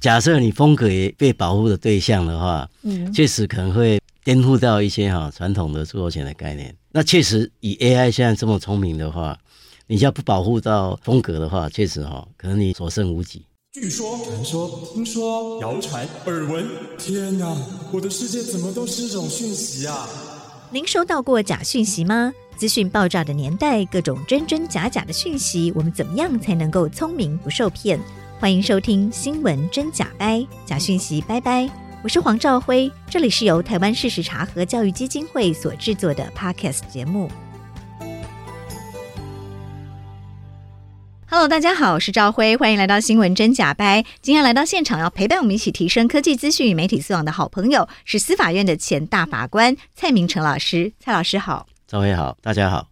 假设你风格也被保护的对象的话，嗯，确实可能会颠覆到一些哈传统的著作权的概念。那确实以 AI 现在这么聪明的话，你要不保护到风格的话，确实哈可能你所剩无几。据说、传说、听说、谣传、耳闻，天哪，我的世界怎么都是这种讯息啊？您收到过假讯息吗？资讯爆炸的年代，各种真真假假的讯息，我们怎么样才能够聪明不受骗？欢迎收听《新闻真假掰》，假讯息拜拜。我是黄兆辉，这里是由台湾事实查核教育基金会所制作的 Podcast 节目。Hello，大家好，我是兆辉，欢迎来到《新闻真假掰》。今天来到现场要陪伴我们一起提升科技资讯与媒体素养的好朋友，是司法院的前大法官蔡明诚老师。蔡老师好，赵辉好，大家好。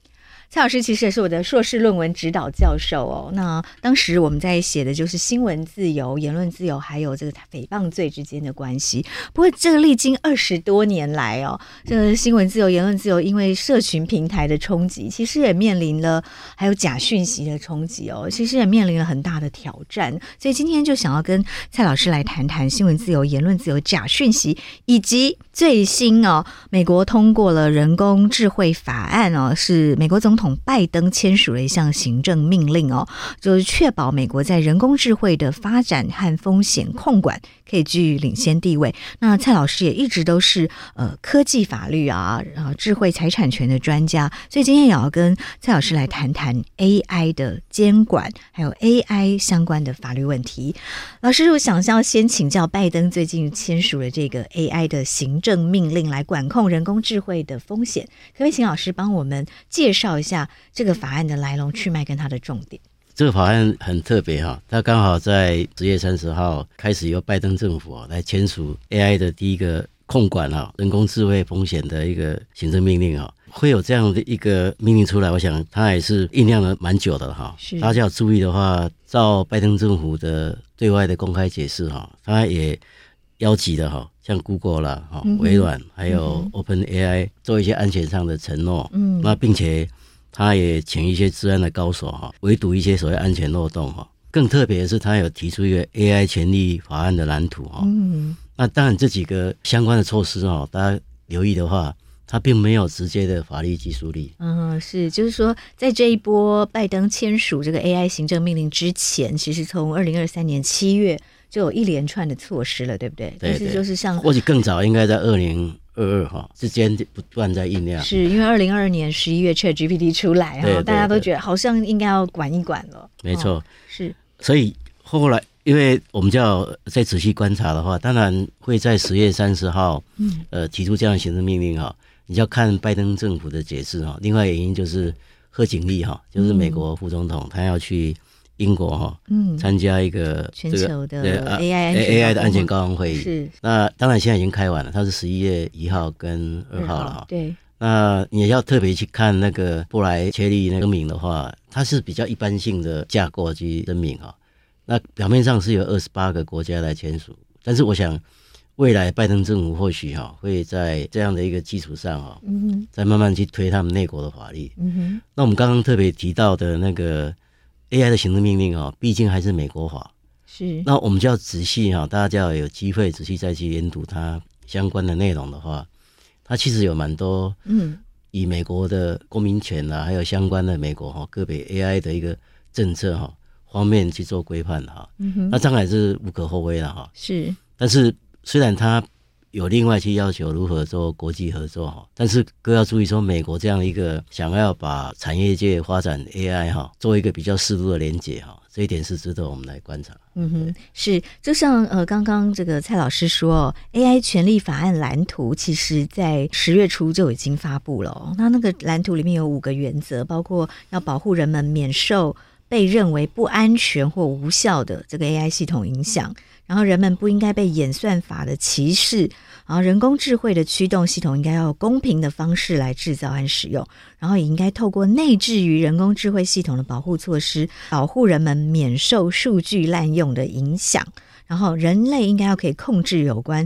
蔡老师其实也是我的硕士论文指导教授哦。那当时我们在写的就是新闻自由、言论自由，还有这个诽谤罪之间的关系。不过，这个历经二十多年来哦，这个新闻自由、言论自由，因为社群平台的冲击，其实也面临了还有假讯息的冲击哦，其实也面临了很大的挑战。所以今天就想要跟蔡老师来谈谈新闻自由、言论自由、假讯息，以及最新哦，美国通过了人工智慧法案哦，是美国总统。拜登签署了一项行政命令哦，就是确保美国在人工智慧的发展和风险控管可以居于领先地位。那蔡老师也一直都是呃科技法律啊，然后智慧财产权的专家，所以今天也要跟蔡老师来谈谈 AI 的监管，还有 AI 相关的法律问题。老师，我想要先请教，拜登最近签署了这个 AI 的行政命令，来管控人工智慧的风险，可不可以请老师帮我们介绍一下？这个法案的来龙去脉跟它的重点，这个法案很特别哈，它刚好在十月三十号开始由拜登政府来签署 AI 的第一个控管哈人工智慧风险的一个行政命令哈，会有这样的一个命令出来，我想它也是酝酿了蛮久的哈。是。大家要注意的话，照拜登政府的对外的公开解释哈，他也邀集的哈。像 Google 啦，哈，微软还有 OpenAI 做一些安全上的承诺，嗯，那并且他也请一些治安的高手哈，围堵一些所谓安全漏洞哈。更特别的是，他有提出一个 AI 权利法案的蓝图哈。嗯，那当然这几个相关的措施哈，大家留意的话，它并没有直接的法律拘束力。嗯，是，就是说，在这一波拜登签署这个 AI 行政命令之前，其实从二零二三年七月。就有一连串的措施了，对不对？对，对，但是就是像或许更早，应该在二零二二哈之间不断在酝酿。是因为二零二二年十一月 ChatGPT 出来哈，大家都觉得好像应该要管一管了。没错，哦，是。所以后来，因为我们就要再仔细观察的话，当然会在十月三十号，嗯，呃，提出这样的行政命令哈。你要看拜登政府的解释哈。另外原因就是贺锦丽哈，就是美国副总统，他要去。英国哈，嗯，参加一个全球的 AI AI 的安全高峰会议。是，那当然现在已经开完了，它是十一月一号跟二号了哈。对，那你要特别去看那个布莱切利那个名的话，它是比较一般性的架构及声明哈。那表面上是有二十八个国家来签署，但是我想未来拜登政府或许哈会在这样的一个基础上哈，嗯，再慢慢去推他们内国的法律。嗯哼，那我们刚刚特别提到的那个。AI 的行政命令啊，毕竟还是美国法，是。那我们就要仔细哈，大家就要有机会仔细再去研读它相关的内容的话，它其实有蛮多嗯，以美国的公民权啊，还有相关的美国哈个别 AI 的一个政策哈方面去做规范哈。嗯哼。那当然是无可厚非了哈。是。但是虽然它。有另外去要求如何做国际合作哈，但是各要注意说，美国这样一个想要把产业界发展 AI 哈，做一个比较适度的连接哈，这一点是值得我们来观察。嗯哼，是，就像呃刚刚这个蔡老师说，AI 权利法案蓝图其实在十月初就已经发布了。那那个蓝图里面有五个原则，包括要保护人们免受被认为不安全或无效的这个 AI 系统影响。然后人们不应该被演算法的歧视，然后人工智慧的驱动系统应该要公平的方式来制造和使用，然后也应该透过内置于人工智慧系统的保护措施，保护人们免受数据滥用的影响。然后人类应该要可以控制有关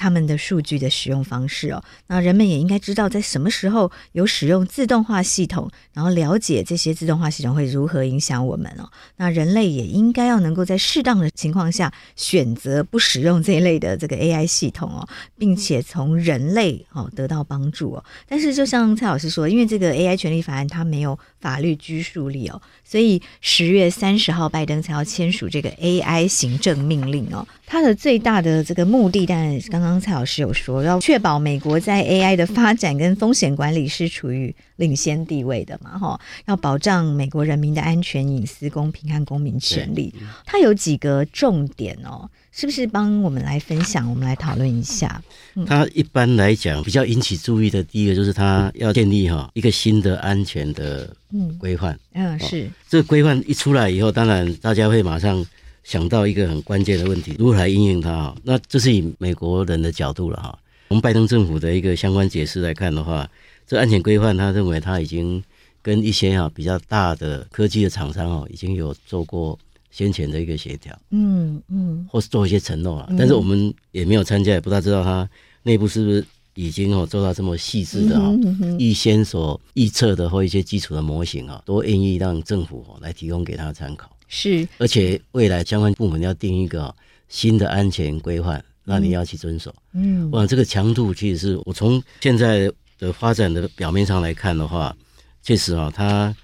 他们的数据的使用方式哦。那人们也应该知道在什么时候有使用自动化系统，然后了解这些自动化系统会如何影响我们哦。那人类也应该要能够在适当的情况下选择不使用这一类的这个 AI 系统哦，并且从人类哦得到帮助哦。但是就像蔡老师说，因为这个 AI 权利法案它没有法律拘束力哦，所以十月三十号拜登才要签署这个 AI 行政命令哦。它的最大的这个目的，当然刚刚蔡老师有说，要确保美国在 AI 的发展跟风险管理是处于领先地位的嘛，哈，要保障美国人民的安全、隐私、公平和公民权利。它有几个重点哦，是不是帮我们来分享？我们来讨论一下。它一般来讲比较引起注意的，第一个就是它要建立哈一个新的安全的规范。嗯，是这个规范一出来以后，当然大家会马上。想到一个很关键的问题，如何来应用它哈？那这是以美国人的角度了哈。从拜登政府的一个相关解释来看的话，这安全规范，他认为他已经跟一些哈比较大的科技的厂商哦，已经有做过先前的一个协调，嗯嗯，或是做一些承诺了。但是我们也没有参加，也不大知道他内部是不是已经哦做到这么细致的啊，预先所预测的或一些基础的模型啊，都愿意让政府来提供给他参考。是，而且未来相关部门要定一个新的安全规范，那你要去遵守。嗯，我想这个强度其实是我从现在的发展的表面上来看的话，确实啊，它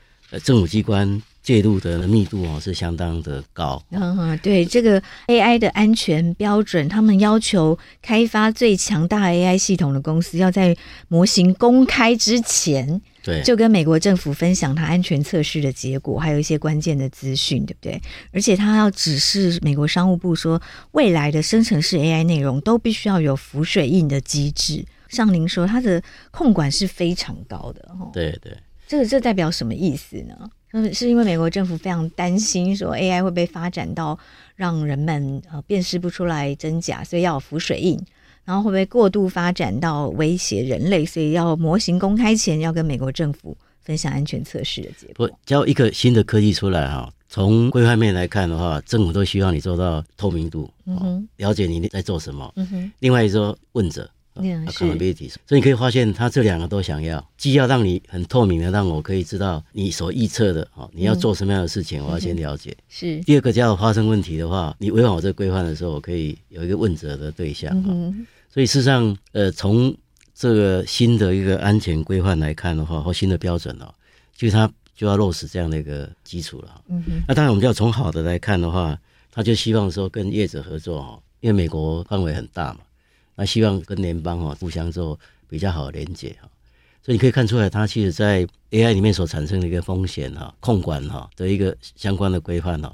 政府机关介入的密度哦是相当的高。嗯，对，这个 AI 的安全标准，他们要求开发最强大 AI 系统的公司要在模型公开之前。对，就跟美国政府分享它安全测试的结果，还有一些关键的资讯，对不对？而且他要指示美国商务部说，未来的生成式 AI 内容都必须要有浮水印的机制。像您说，它的控管是非常高的，哈。对对，这个这代表什么意思呢？是因为美国政府非常担心说 AI 会被发展到让人们呃辨识不出来真假，所以要有浮水印。然后会不会过度发展到威胁人类？所以要模型公开前要跟美国政府分享安全测试的结果。不，只要一个新的科技出来哈，从规范面来看的话，政府都希望你做到透明度，嗯，了解你在做什么。嗯哼。另外一说问责，嗯，是。所以你可以发现，他这两个都想要，既要让你很透明的，让我可以知道你所预测的，哦，你要做什么样的事情，我要先了解。是。第二个，只要发生问题的话，你违反我这个规范的时候，我可以有一个问责的对象。嗯。所以事实上，呃，从这个新的一个安全规范来看的话，或新的标准哦，就是它就要落实这样的一个基础了。嗯哼。那当然，我们就要从好的来看的话，他就希望说跟业者合作哦，因为美国范围很大嘛，那希望跟联邦哈互相做比较好的连接哈。所以你可以看出来，它其实在 AI 里面所产生的一个风险哈、控管哈的一个相关的规范哈，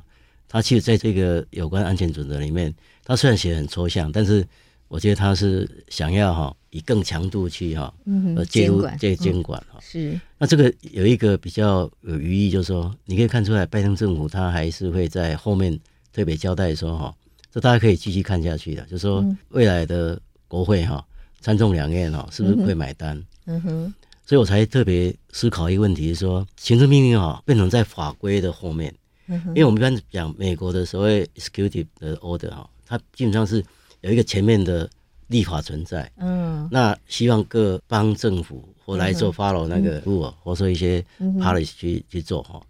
它其实在这个有关安全准则里面，它虽然写得很抽象，但是。我觉得他是想要哈以更强度去哈呃介入这监管哈是。那这个有一个比较有寓意，就是说你可以看出来，拜登政府他还是会在后面特别交代说哈，这大家可以继续看下去的，就是说未来的国会哈参众两院哈是不是会买单？嗯哼。所以我才特别思考一个问题，是说行政命令哈变成在法规的后面，嗯因为我们一般讲美国的所谓 executive 的 order 哈，它基本上是。有一个前面的立法存在，嗯，那希望各邦政府或来做 follow 那个 rule，、嗯、或者说一些 policy 去、嗯、去做哈。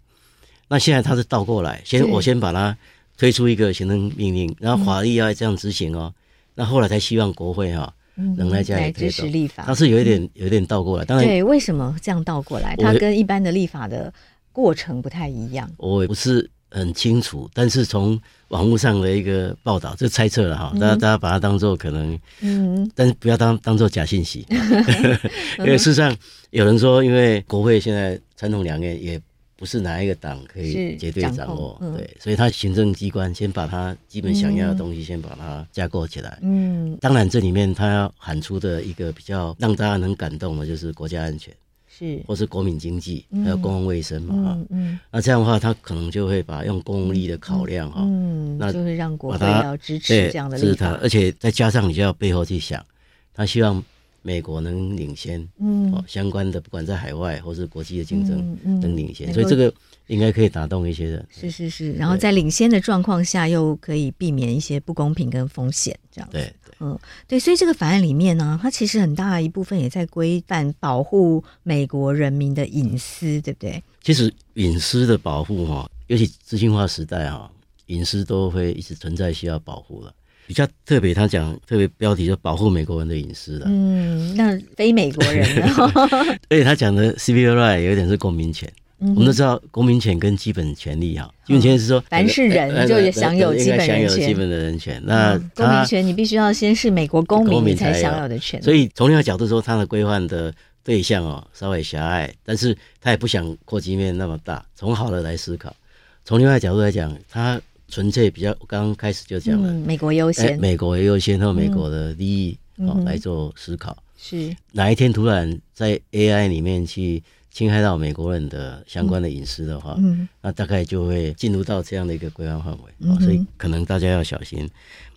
那现在它是倒过来，先我先把它推出一个行政命令，然后法律要这样执行哦。那后来才希望国会哈能来加以支持立法。它是有一点有一点倒过来，当然对，为什么这样倒过来？它跟一般的立法的过程不太一样。我也不是。很清楚，但是从网络上的一个报道，就猜测了哈，大家大家把它当做可能，嗯，但是不要当当做假信息，因为事实上有人说，因为国会现在参众两院也不是哪一个党可以绝对掌握，对，所以他行政机关先把他基本想要的东西先把它架构起来，嗯，当然这里面他要喊出的一个比较让大家能感动的，就是国家安全。是，或是国民经济，还有公共卫生嘛，哈、嗯，嗯，那这样的话，他可能就会把用公共利益的考量，哈，嗯，那就会让国会要支持这样的立法，而且再加上你就要背后去想，他希望美国能领先，嗯，哦，相关的不管在海外或是国际的竞争能领先，所以这个应该可以打动一些人。是是是，然后在领先的状况下，又可以避免一些不公平跟风险，这样子。对。嗯，对，所以这个法案里面呢，它其实很大一部分也在规范保护美国人民的隐私，对不对？其实隐私的保护哈，尤其资讯化时代哈，隐私都会一直存在需要保护了。比较特别，他讲特别标题就保护美国人的隐私了。嗯，那非美国人呢？所以他讲的 civil right 有点是公民权。我们都知道公民权跟基本权利哈，基本权是说凡是人就享有基本人权，享有基本的人权。那公民权你必须要先是美国公民才享有的权。所以从另外角度说，他的规范的对象哦稍微狭隘，但是他也不想扩及面那么大。从好的来思考，从另外角度来讲，它纯粹比较刚刚开始就讲了。美国优先，美国优先和美国的利益哦来做思考。是。哪一天突然在 AI 里面去？侵害到美国人的相关的隐私的话，嗯，那大概就会进入到这样的一个规范范围，嗯，所以可能大家要小心。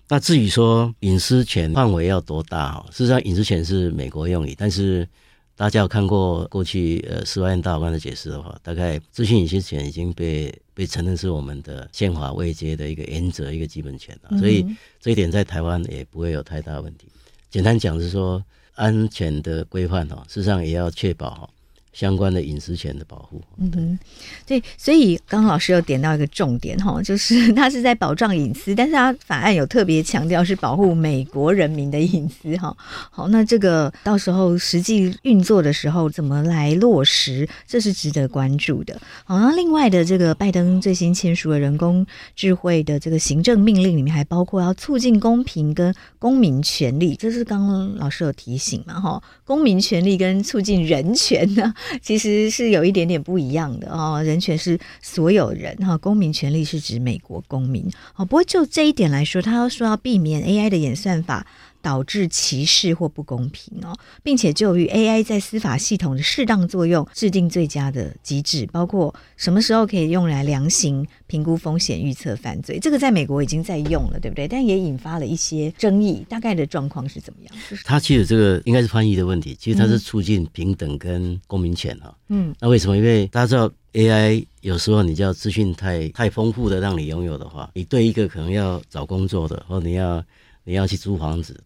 那至于说隐私权范围要多大哈，事实上隐私权是美国用语，但是大家有看过过去呃司法院大法官的解释的话，大概资讯隐私权已经被被承认是我们的宪法未接的一个原则，一个基本权了，所以这一点在台湾也不会有太大问题。简单讲是说安全的规范哈，事实上也要确保哈。相关的隐私权的保护，嗯，对，所以刚刚老师有点到一个重点哈，就是 他是在保障隐私，但是他法案有特别强调是保护美国人民的隐私哈。好，那这个到时候实际运作的时候怎么来落实，这是值得关注的。好，那另外的这个拜登最新签署的人工智慧的这个行政命令里面，还包括要促进公平跟公民权利，这是刚刚老师有提醒嘛？哈，公民权利跟促进人权呢？其实是有一点点不一样的哦，人权是所有人哈，公民权利是指美国公民。哦，不过就这一点来说，他要说要避免 AI 的演算法。导致歧视或不公平哦，并且就于 AI 在司法系统的适当作用，制定最佳的机制，包括什么时候可以用来量刑、评估风险、预测犯罪。这个在美国已经在用了，对不对？但也引发了一些争议。大概的状况是怎么样？它其实这个应该是翻译的问题。其实它是促进平等跟公民权哈。嗯，那为什么？因为大家知道 AI 有时候你叫资讯太太丰富的让你拥有的话，你对一个可能要找工作的，或你要你要去租房子。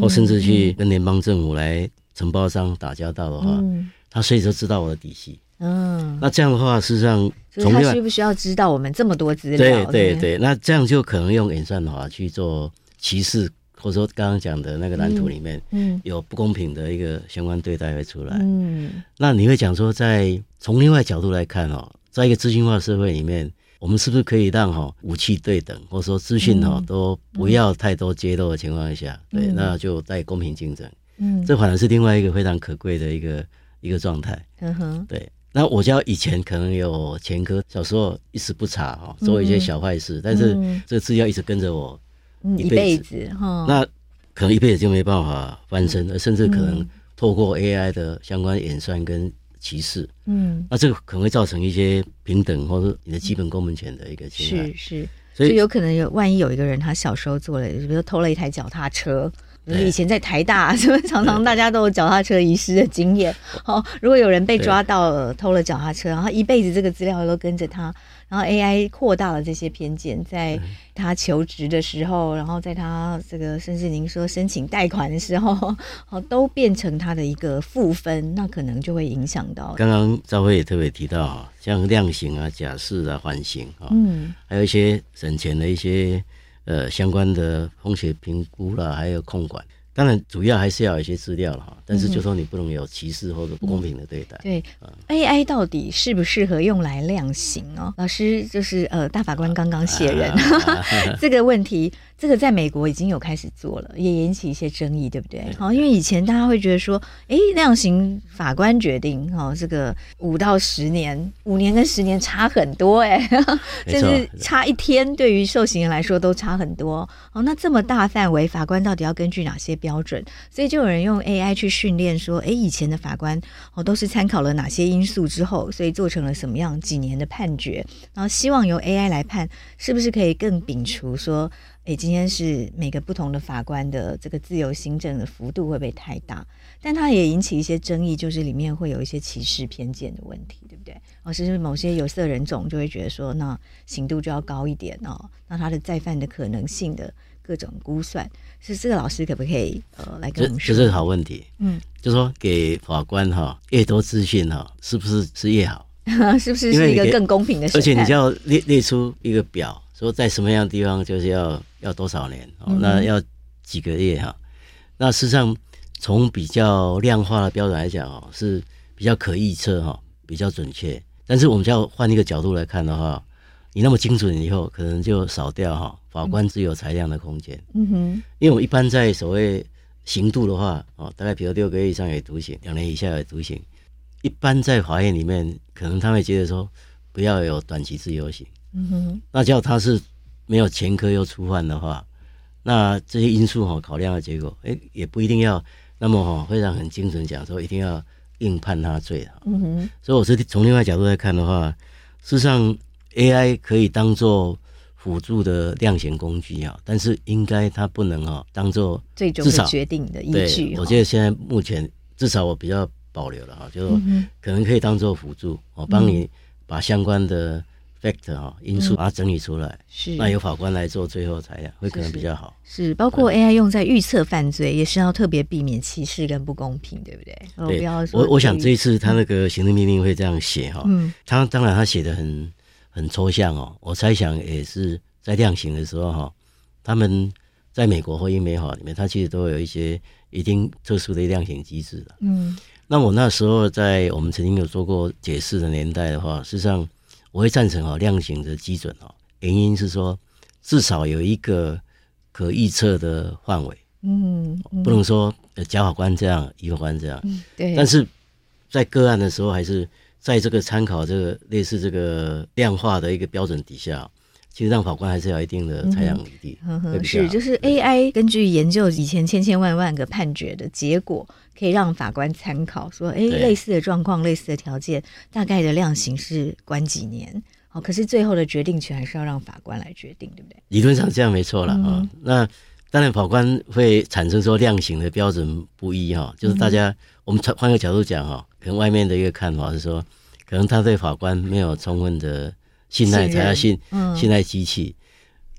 或甚至去跟联邦政府来承包商打交道的话，嗯、他随时都知道我的底细。嗯，那这样的话，事实上，从他需不需要知道我们这么多资料？对对对，那这样就可能用演算法去做歧视，或者说刚刚讲的那个蓝图里面，嗯，有不公平的一个相关对待会出来。嗯，那你会讲说，在从另外角度来看哦，在一个资讯化社会里面。我们是不是可以让哈武器对等，或者说资讯哈都不要太多揭露的情况下，嗯、对，那就在公平竞争。嗯，这反而是另外一个非常可贵的一个一个状态。嗯哼，对。那我家以前可能有前科，小时候一时不察哈，做一些小坏事，嗯、但是这个资料一直跟着我一辈子哈，那可能一辈子就没办法翻身，而甚至可能透过 AI 的相关演算跟。歧视，嗯，那这个可能会造成一些平等或者你的基本公民权的一个侵害，是是，所以有可能有万一有一个人他小时候做了，比如说偷了一台脚踏车，你以前在台大是不是常常大家都有脚踏车遗失的经验？哦，如果有人被抓到了偷了脚踏车，然后一辈子这个资料都跟着他。然后 AI 扩大了这些偏见，在他求职的时候，然后在他这个甚至您说申请贷款的时候，好 都变成他的一个负分，那可能就会影响到。刚刚赵辉也特别提到啊，像量刑啊、假释啊、缓刑啊，嗯，还有一些审前的一些呃相关的风险评估啦，还有控管。当然，主要还是要有一些资料了哈，但是就说你不能有歧视或者不公平的对待。嗯、对、嗯、，AI 到底适不适合用来量刑哦？老师就是呃，大法官刚刚卸任，这个问题。这个在美国已经有开始做了，也引起一些争议，对不对？好，因为以前大家会觉得说，哎，量刑法官决定，哈，这个五到十年，五年跟十年差很多，哎，甚至差一天，对于受刑人来说都差很多。哦，那这么大范围，法官到底要根据哪些标准，所以就有人用 AI 去训练说，哎，以前的法官哦都是参考了哪些因素之后，所以做成了什么样几年的判决，然后希望由 AI 来判，是不是可以更摒除说，哎，今天是每个不同的法官的这个自由心证的幅度会不会太大？但它也引起一些争议，就是里面会有一些歧视偏见的问题，对不对？哦，是不是某些有色人种就会觉得说，那刑度就要高一点哦，那他的再犯的可能性的各种估算，是这个老师可不可以呃来跟我们说？这是个好问题，嗯，就说给法官哈越多资讯哈，是不是是越好？是不是是一个更公平的事？而且你就要列列出一个表，说在什么样的地方就是要要多少年，哦，那要几个月哈？那事实上。从比较量化的标准来讲哦，是比较可预测哈，比较准确。但是我们就要换一个角度来看的话，你那么精准以后，可能就少掉哈法官自由裁量的空间。嗯哼，因为我们一般在所谓刑度的话哦，大概比如六个月以上有徒刑，两年以下有徒刑。一般在法院里面，可能他会觉得说不要有短期自由刑。嗯哼，那叫他是没有前科又初犯的话，那这些因素哈考量的结果，哎，也不一定要。那么哈，非常很精准讲说，一定要硬判他罪哈。嗯哼。所以我是从另外角度来看的话，事实上 AI 可以当做辅助的量刑工具啊，但是应该它不能啊当做最终决定的依据。我觉得现在目前至少我比较保留了哈，就可能可以当做辅助，我帮你把相关的。factor 哈因素把它整理出来，是那由法官来做最后裁量，会可能比较好。是，是包括 AI 用在预测犯罪，也是要特别避免歧视跟不公平，对不对？对，我我想这一次他那个行政命令会这样写哈，嗯，他当然他写的很很抽象哦，我猜想也是在量刑的时候哈，他们在美国或英美法里面，他其实都有一些一定特殊的量刑机制的。嗯，那我那时候在我们曾经有做过解释的年代的话，事实上。我会赞成哦，量刑的基准哦，原因是说至少有一个可预测的范围，嗯，不能说呃甲法官这样，乙法官这样，嗯，对。但是在个案的时候，还是在这个参考这个类似这个量化的一个标准底下。其实让法官还是有一定的裁量余地，嗯，是就是 AI 根据研究以前千千万万个判决的结果，可以让法官参考，说，哎，类似的状况、类似的条件，大概的量刑是关几年？哦，可是最后的决定权还是要让法官来决定，对不对？理论上这样没错了啊，嗯。那当然，法官会产生说量刑的标准不一哈，就是大家我们换个角度讲哈，可能外面的一个看法是说，可能他对法官没有充分的。信赖才要信，信赖机器。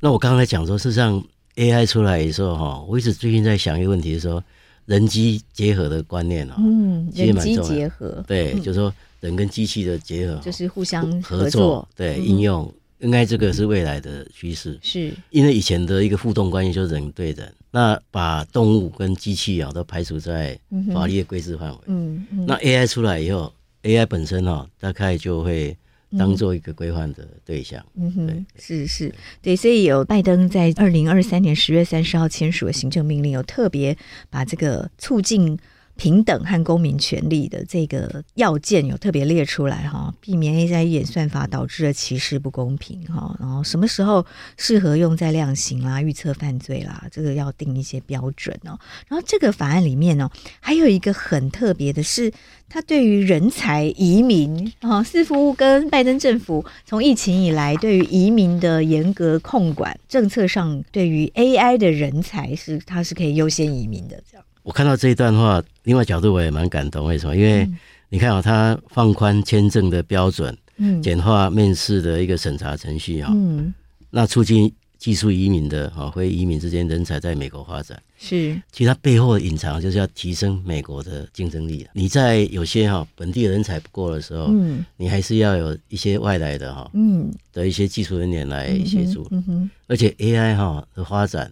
那我刚才讲说，事实上 AI 出来的时候哈，我一直最近在想一个问题，是说人机结合的观念啊，嗯，人机结合，对，就是说人跟机器的结合，就是互相合作，对，应用，应该这个是未来的趋势。是因为以前的一个互动关系就是人对人，那把动物跟机器啊都排除在法律的规制范围。嗯，那 AI 出来以后，AI 本身哈，大概就会。当做一个规范的对象，嗯哼，是是，对，所以有拜登在二零二三年十月三十号签署的行政命令，有特别把这个促进。平等和公民权利的这个要件有特别列出来哈，避免 AI 演算法导致的歧视不公平哈，然后什么时候适合用在量刑啦、预测犯罪啦，这个要定一些标准哦。然后这个法案里面呢，还有一个很特别的是，它对于人才移民啊，似乎跟拜登政府从疫情以来对于移民的严格控管政策上，对于 AI 的人才是它是可以优先移民的这样。我看到这一段的话，另外角度我也蛮感动。为什么？因为你看啊、喔，他放宽签证的标准，嗯，简化面试的一个审查程序啊，嗯，那促进技术移民的啊，非移民之间人才在美国发展，是。其实它背后的隐藏就是要提升美国的竞争力。你在有些哈本地的人才不够的时候，嗯，你还是要有一些外来的哈，嗯，的一些技术人员来协助。嗯哼。而且 AI 哈的发展，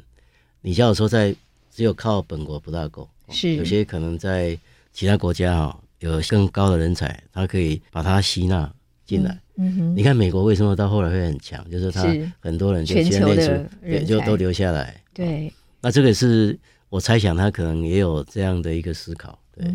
你像我说在。只有靠本国不大够，是有些可能在其他国家哈有更高的人才，他可以把它吸纳进来。嗯哼，你看美国为什么到后来会很强？就是他很多人就全球的人就都留下来。对，那这个是我猜想他可能也有这样的一个思考。对，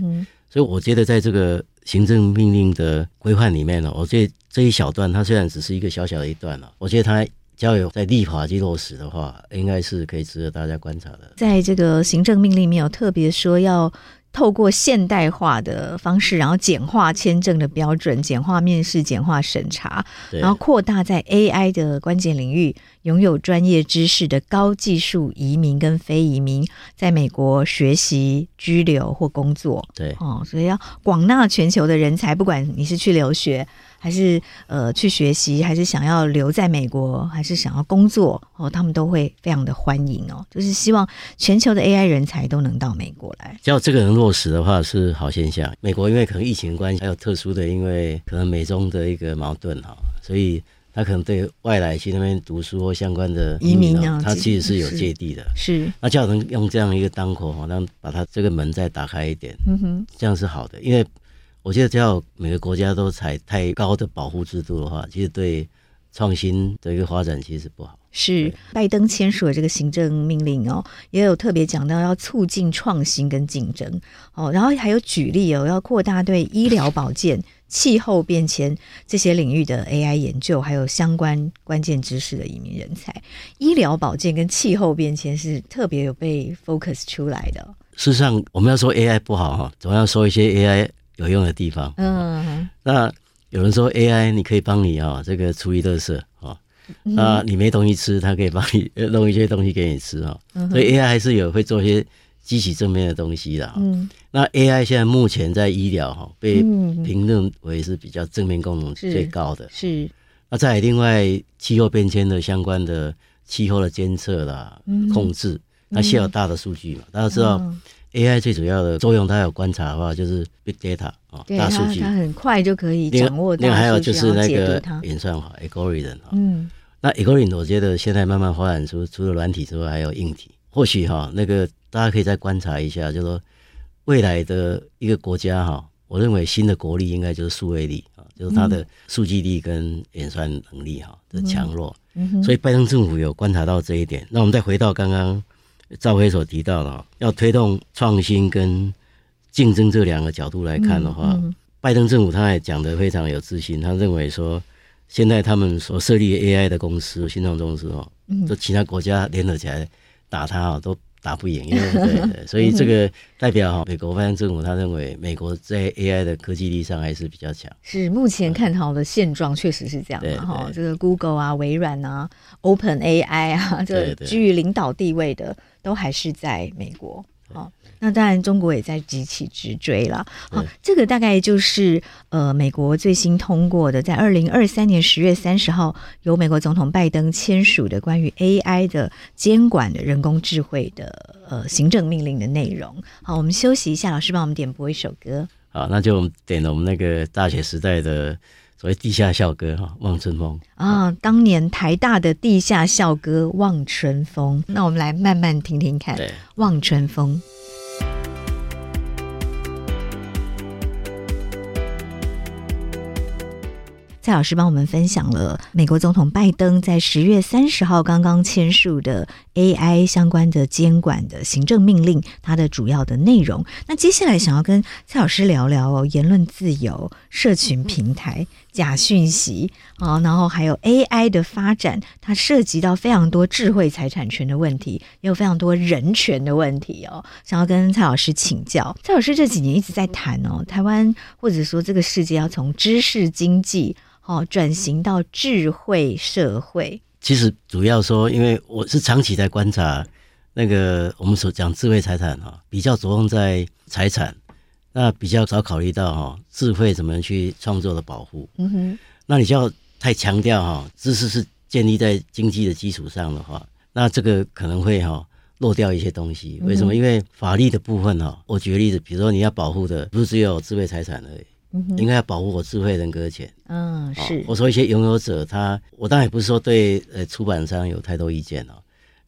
所以我觉得在这个行政命令的规范里面呢，我觉得这一小段它虽然只是一个小小的一段了，我觉得它只要有在立法去落实的话，应该是可以值得大家观察的。在这个行政命令里面有特别说要。透过现代化的方式，然后简化签证的标准，简化面试，简化审查，然后扩大在 AI 的关键领域拥有专业知识的高技术移民跟非移民，在美国学习、居留或工作。对，哦，所以要广纳全球的人才，不管你是去留学。还是呃去学习，还是想要留在美国，还是想要工作哦，他们都会非常的欢迎哦。就是希望全球的 AI 人才都能到美国来。只要这个能落实的话，是好现象。美国因为可能疫情关系，还有特殊的，因为可能美中的一个矛盾哈，所以他可能对外来去那边读书或相关的移民啊，他其实是有芥蒂的。是，那只要能用这样一个当口，让把他这个门再打开一点，嗯哼，这样是好的，因为。我觉得，只要每个国家都采太高的保护制度的话，其实对创新的一个发展其实是不好。是。拜登签署的这个行政命令哦，也有特别讲到要促进创新跟竞争。哦，然后还有举例哦，要扩大对医疗保健、气候变迁这些领域的 AI 研究，还有相关关键知识的移民人才。医疗保健跟气候变迁是特别有被 focus 出来的。事实上，我们要说 AI 不好哈，总要说一些 AI。有用的地方，嗯，那有人说 AI 你可以帮你啊，这个处理垃圾啊，那你没东西吃，它可以帮你弄一些东西给你吃啊，所以 AI 还是有会做一些积极正面的东西啦。嗯，那 AI 现在目前在医疗哈被评论为是比较正面功能最高的，是。那在另外气候变迁的相关的气候的监测啦、控制，那需要大的数据嘛，大家知道。AI 最主要的作用，它有观察的话，就是 big data 啊，大数据，它很快就可以掌握。另外还有就是那个演算法 algorithm 嗯，那 algorithm 我觉得现在慢慢发展出，除了软体之外，还有硬体。或许哈，那个大家可以再观察一下，就是说未来的一个国家哈，我认为新的国力应该就是数位力啊，就是它的数据力跟演算能力哈的强弱。嗯，所以拜登政府有观察到这一点。那我们再回到刚刚。赵辉所提到的，要推动创新跟竞争这两个角度来看的话，嗯嗯、拜登政府他也讲得非常有自信。他认为说，现在他们所设立 AI 的公司、新创公司哦，就其他国家联合起来打他啊，都打不赢。因为对，对，所以这个代表哈，美国拜登政府他认为美国在 AI 的科技力上还是比较强。是目前看好的现状，确实是这样嘛？哈，这个 Google 啊、微软啊、Open AI 啊，这个居于领导地位的。都还是在美国，好，那当然中国也在急起直追了。好，这个大概就是呃，美国最新通过的，在二零二三年十月三十号由美国总统拜登签署的关于 AI 的监管的人工智慧的呃行政命令的内容。好，我们休息一下，老师帮我们点播一首歌。好，那就点了我们那个大学时代的。所谓地下校歌哈，《望春风》啊，当年台大的地下校歌《望春风》，那我们来慢慢听听看，《望春风》。蔡老师帮我们分享了美国总统拜登在十月三十号刚刚签署的 AI 相关的监管的行政命令，它的主要的内容。那接下来想要跟蔡老师聊聊哦，言论自由、社群平台、假讯息啊，然后还有 AI 的发展，它涉及到非常多智慧财产权的问题，也有非常多人权的问题哦。想要跟蔡老师请教，蔡老师这几年一直在谈哦，台湾或者说这个世界要从知识经济。哦，转型到智慧社会，其实主要说，因为我是长期在观察那个我们所讲智慧财产哈，比较着重在财产，那比较少考虑到哈智慧怎么去创作的保护。嗯哼，那你就要太强调哈知识是建立在经济的基础上的话，那这个可能会哈漏掉一些东西。为什么？因为法律的部分哈，我举个例子，比如说你要保护的不是只有智慧财产而已。应该要保护我智慧人格权。嗯，是。我说一些拥有者，他我当然也不是说对呃出版商有太多意见哦。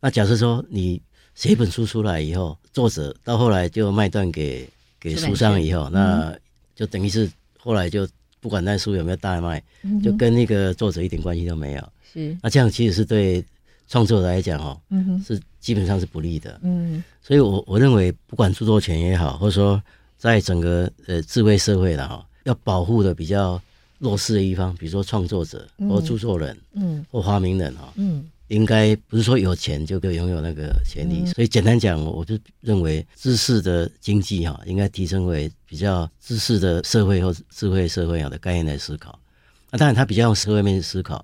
那假设说你写一本书出来以后，作者到后来就卖断给给书商以后，那就等于是后来就不管那书有没有大卖，就跟那个作者一点关系都没有。是。那这样其实是对创作者来讲哦，是基本上是不利的。嗯。所以我我认为，不管著作权也好，或者说在整个呃智慧社会了哈。要保护的比较弱势的一方，比如说创作者或著作人，嗯，或发明人哈，嗯，应该不是说有钱就可以拥有那个权利。所以简单讲，我就认为知识的经济哈，应该提升为比较知识的社会或智慧社会的概念来思考。那当然，他比较用社会面去思考，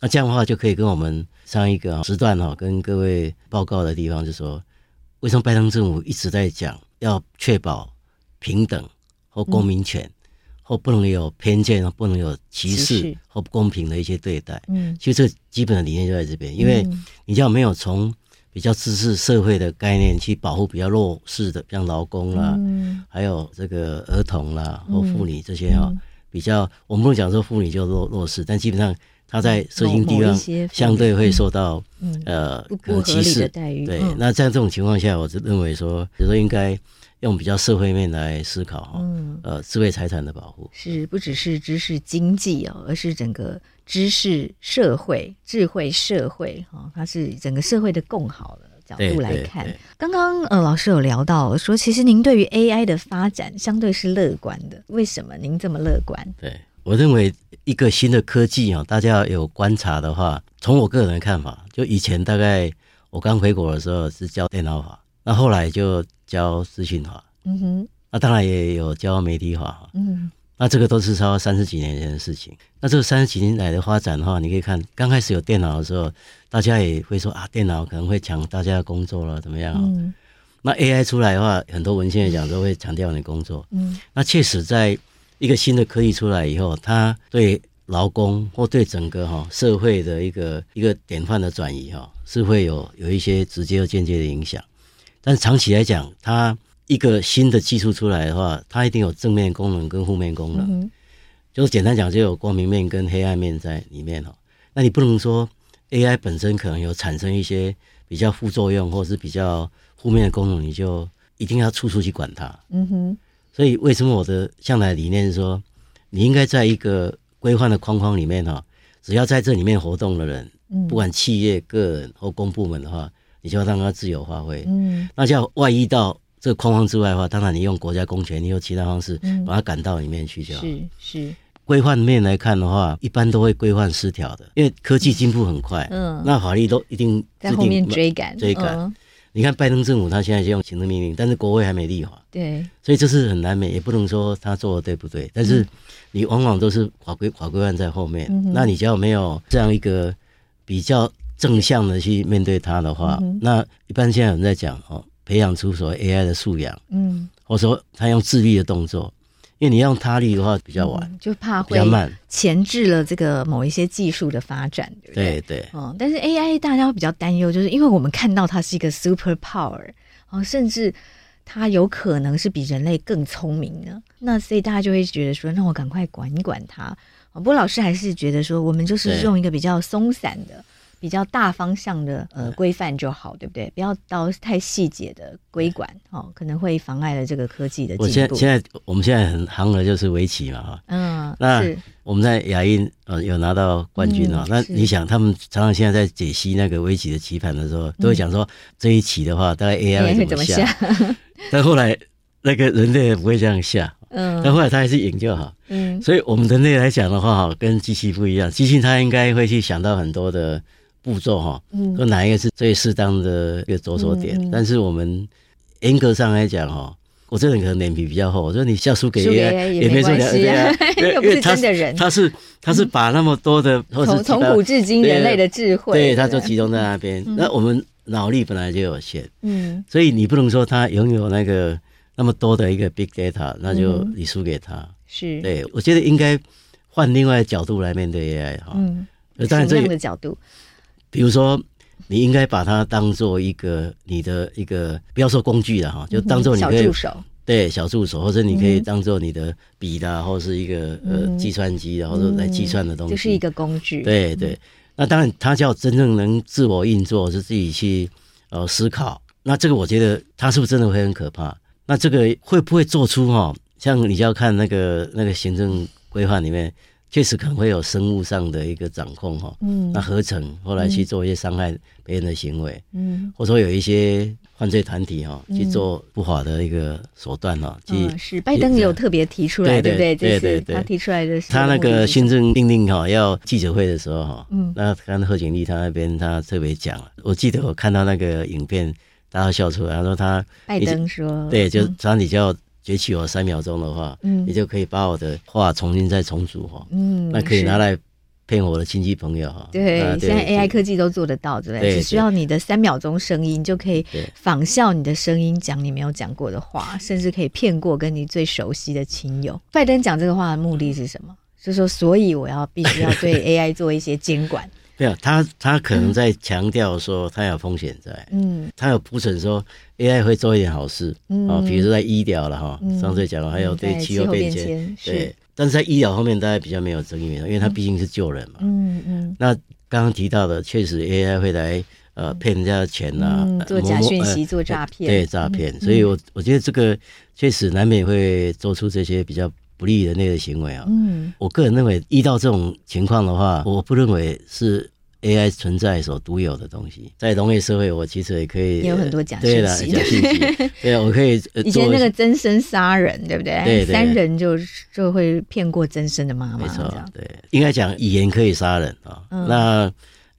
那这样的话就可以跟我们上一个时段哈，跟各位报告的地方，就是说，为什么拜登政府一直在讲要确保平等或公民权？或不能有偏见，不能有歧视或不公平的一些对待。嗯，其实这基本的理念就在这边，因为你只要没有从比较知识社会的概念去保护比较弱势的，像劳工啦，嗯，还有这个儿童啦或妇女这些哈，比较我们不能讲说妇女就弱弱势，但基本上她在社经地方相对会受到呃可能歧视。待遇。对，那在这种情况下，我就认为说，比如说应该。用比较社会面来思考哈，嗯，呃，智慧财产的保护是不只是知识经济哦，而是整个知识社会、智慧社会哈，它是整个社会的共好的角度来看。刚刚呃，老师有聊到说，其实您对于 AI 的发展相对是乐观的，为什么您这么乐观？对，我认为一个新的科技啊，大家有观察的话，从我个人的看法，就以前大概我刚回国的时候是教电脑法，那后来就。教资讯化，嗯哼，那当然也有教媒体化，嗯，那这个都是超三十几年前的事情。那这个三十几年来的发展的话，你可以看，刚开始有电脑的时候，大家也会说啊，电脑可能会抢大家的工作了，怎么样？嗯，那 AI 出来的话，很多文献也讲都会强调你工作，嗯，那确实在一个新的科技出来以后，它对劳工或对整个哈社会的一个一个典范的转移哈，是会有有一些直接和间接的影响。但是长期来讲，它一个新的技术出来的话，它一定有正面功能跟负面功能。嗯、就是简单讲，就有光明面跟黑暗面在里面哈。那你不能说 AI 本身可能有产生一些比较副作用，或是比较负面的功能，你就一定要处处去管它。嗯哼。所以为什么我的向来理念是说，你应该在一个规范的框框里面哈，只要在这里面活动的人，不管企业、个人或公部门的话。你就要让它自由发挥，嗯，那叫外溢到这个框框之外的话，当然你用国家公权，你用其他方式把它赶到里面去就好。是是，规范面来看的话，一般都会规范失调的，因为科技进步很快，嗯，那法律都一定在后面追赶。追赶。你看拜登政府他现在就用行政命令，但是国会还没立法，对，所以这是很难免，也不能说他做的对不对，但是你往往都是法规法规范在后面，那你只要没有这样一个比较。正向的去面对它的话，嗯、那一般现在有人在讲哦，培养出所谓 AI 的素养，嗯，或者说他用自律的动作，因为你用他律的话比较晚，嗯、就怕会比较慢，前置了这个某一些技术的发展，对不对？对对，嗯，但是 AI 大家比较担忧，就是因为我们看到它是一个 super power，哦，甚至它有可能是比人类更聪明的，那所以大家就会觉得说，那我赶快管一管它。不过老师还是觉得说，我们就是用一个比较松散的。比较大方向的呃规范就好，对不对？不要到太细节的规管哦，可能会妨碍了这个科技的进步。我现在现在我们现在很行的就是围棋嘛哈，嗯，那我们在亚运呃有拿到冠军啊。嗯、那你想，他们常常现在在解析那个围棋的棋盘的时候，都会讲说这一棋的话，大概 AI 会怎么下？嗯、但后来那个人类也不会这样下，嗯，但后来他还是赢就好，嗯。所以我们人类来讲的话，哈，跟机器不一样，机器它应该会去想到很多的。步骤哈，说哪一个是最适当的一个着手点？嗯、但是我们严格上来讲哈，我这人可能脸皮比较厚。我说你下输给 AI 也没关系啊，因为他是他是他是把那么多的从从古至今人类的智慧，对，他就集中在那边。嗯、那我们脑力本来就有限，嗯，所以你不能说他拥有那个那么多的一个 big data，那就你输给他。是，对，我觉得应该换另外的角度来面对 AI 哈。嗯，当然这样的角度。比如说，你应该把它当做一个你的一个，不要说工具了哈，就当做你可以小助手，对小助手，或者你可以当做你的笔的，或者是一个呃计算机的，或者来计算的东西，就是一个工具。对对，那当然，它叫真正能自我运作，是自己去呃思考。那这个我觉得它是不是真的会很可怕？那这个会不会做出哈？像你就要看那个那个行政规范里面。确实可能会有生物上的一个掌控哈。嗯，那合成后来去做一些伤害别人的行为，嗯，或者说有一些犯罪团体哈去做不法的一个手段哈。嗯，是拜登有特别提出来，对不对？对对对，他提出来的是他那个新政命令哈，要记者会的时候哈，嗯，那刚贺锦丽他那边他特别讲了，我记得我看到那个影片，大家笑出来，他说他拜登说，对，就只你叫。擷取我三秒钟的话，嗯，你就可以把我的话重新再重组哈，嗯，那可以拿来骗我的亲戚朋友哈。对，现在 AI 科技都做得到，对不对？只需要你的三秒钟声音，就可以仿效你的声音讲你没有讲过的话，甚至可以骗过跟你最熟悉的亲友。拜登讲这个话的目的是什么？就是说，所以我要必须要对 AI 做一些监管。对啊，他他可能在强调说他有风险在，嗯，他有铺陈说 AI 会做一点好事，嗯，啊，比如说在医疗了哈，上次讲了，还有对气候变迁，对，但是在医疗方面大家比较没有争议，因为它毕竟是救人嘛，嗯嗯。那刚刚提到的，确实 AI 会来呃骗人家的钱呐，做假讯息，做诈骗，对诈骗，所以我我觉得这个确实难免会做出这些比较不利的那个行为啊，嗯，我个人认为遇到这种情况的话，我不认为是 AI 存在所独有的东西。在农业社会，我其实也可以也有很多假信息，对假讯息，对，我可以以前那个真身杀人，对不对？对，三人就就会骗过真身的妈妈，没错，对，应该讲语言可以杀人啊。那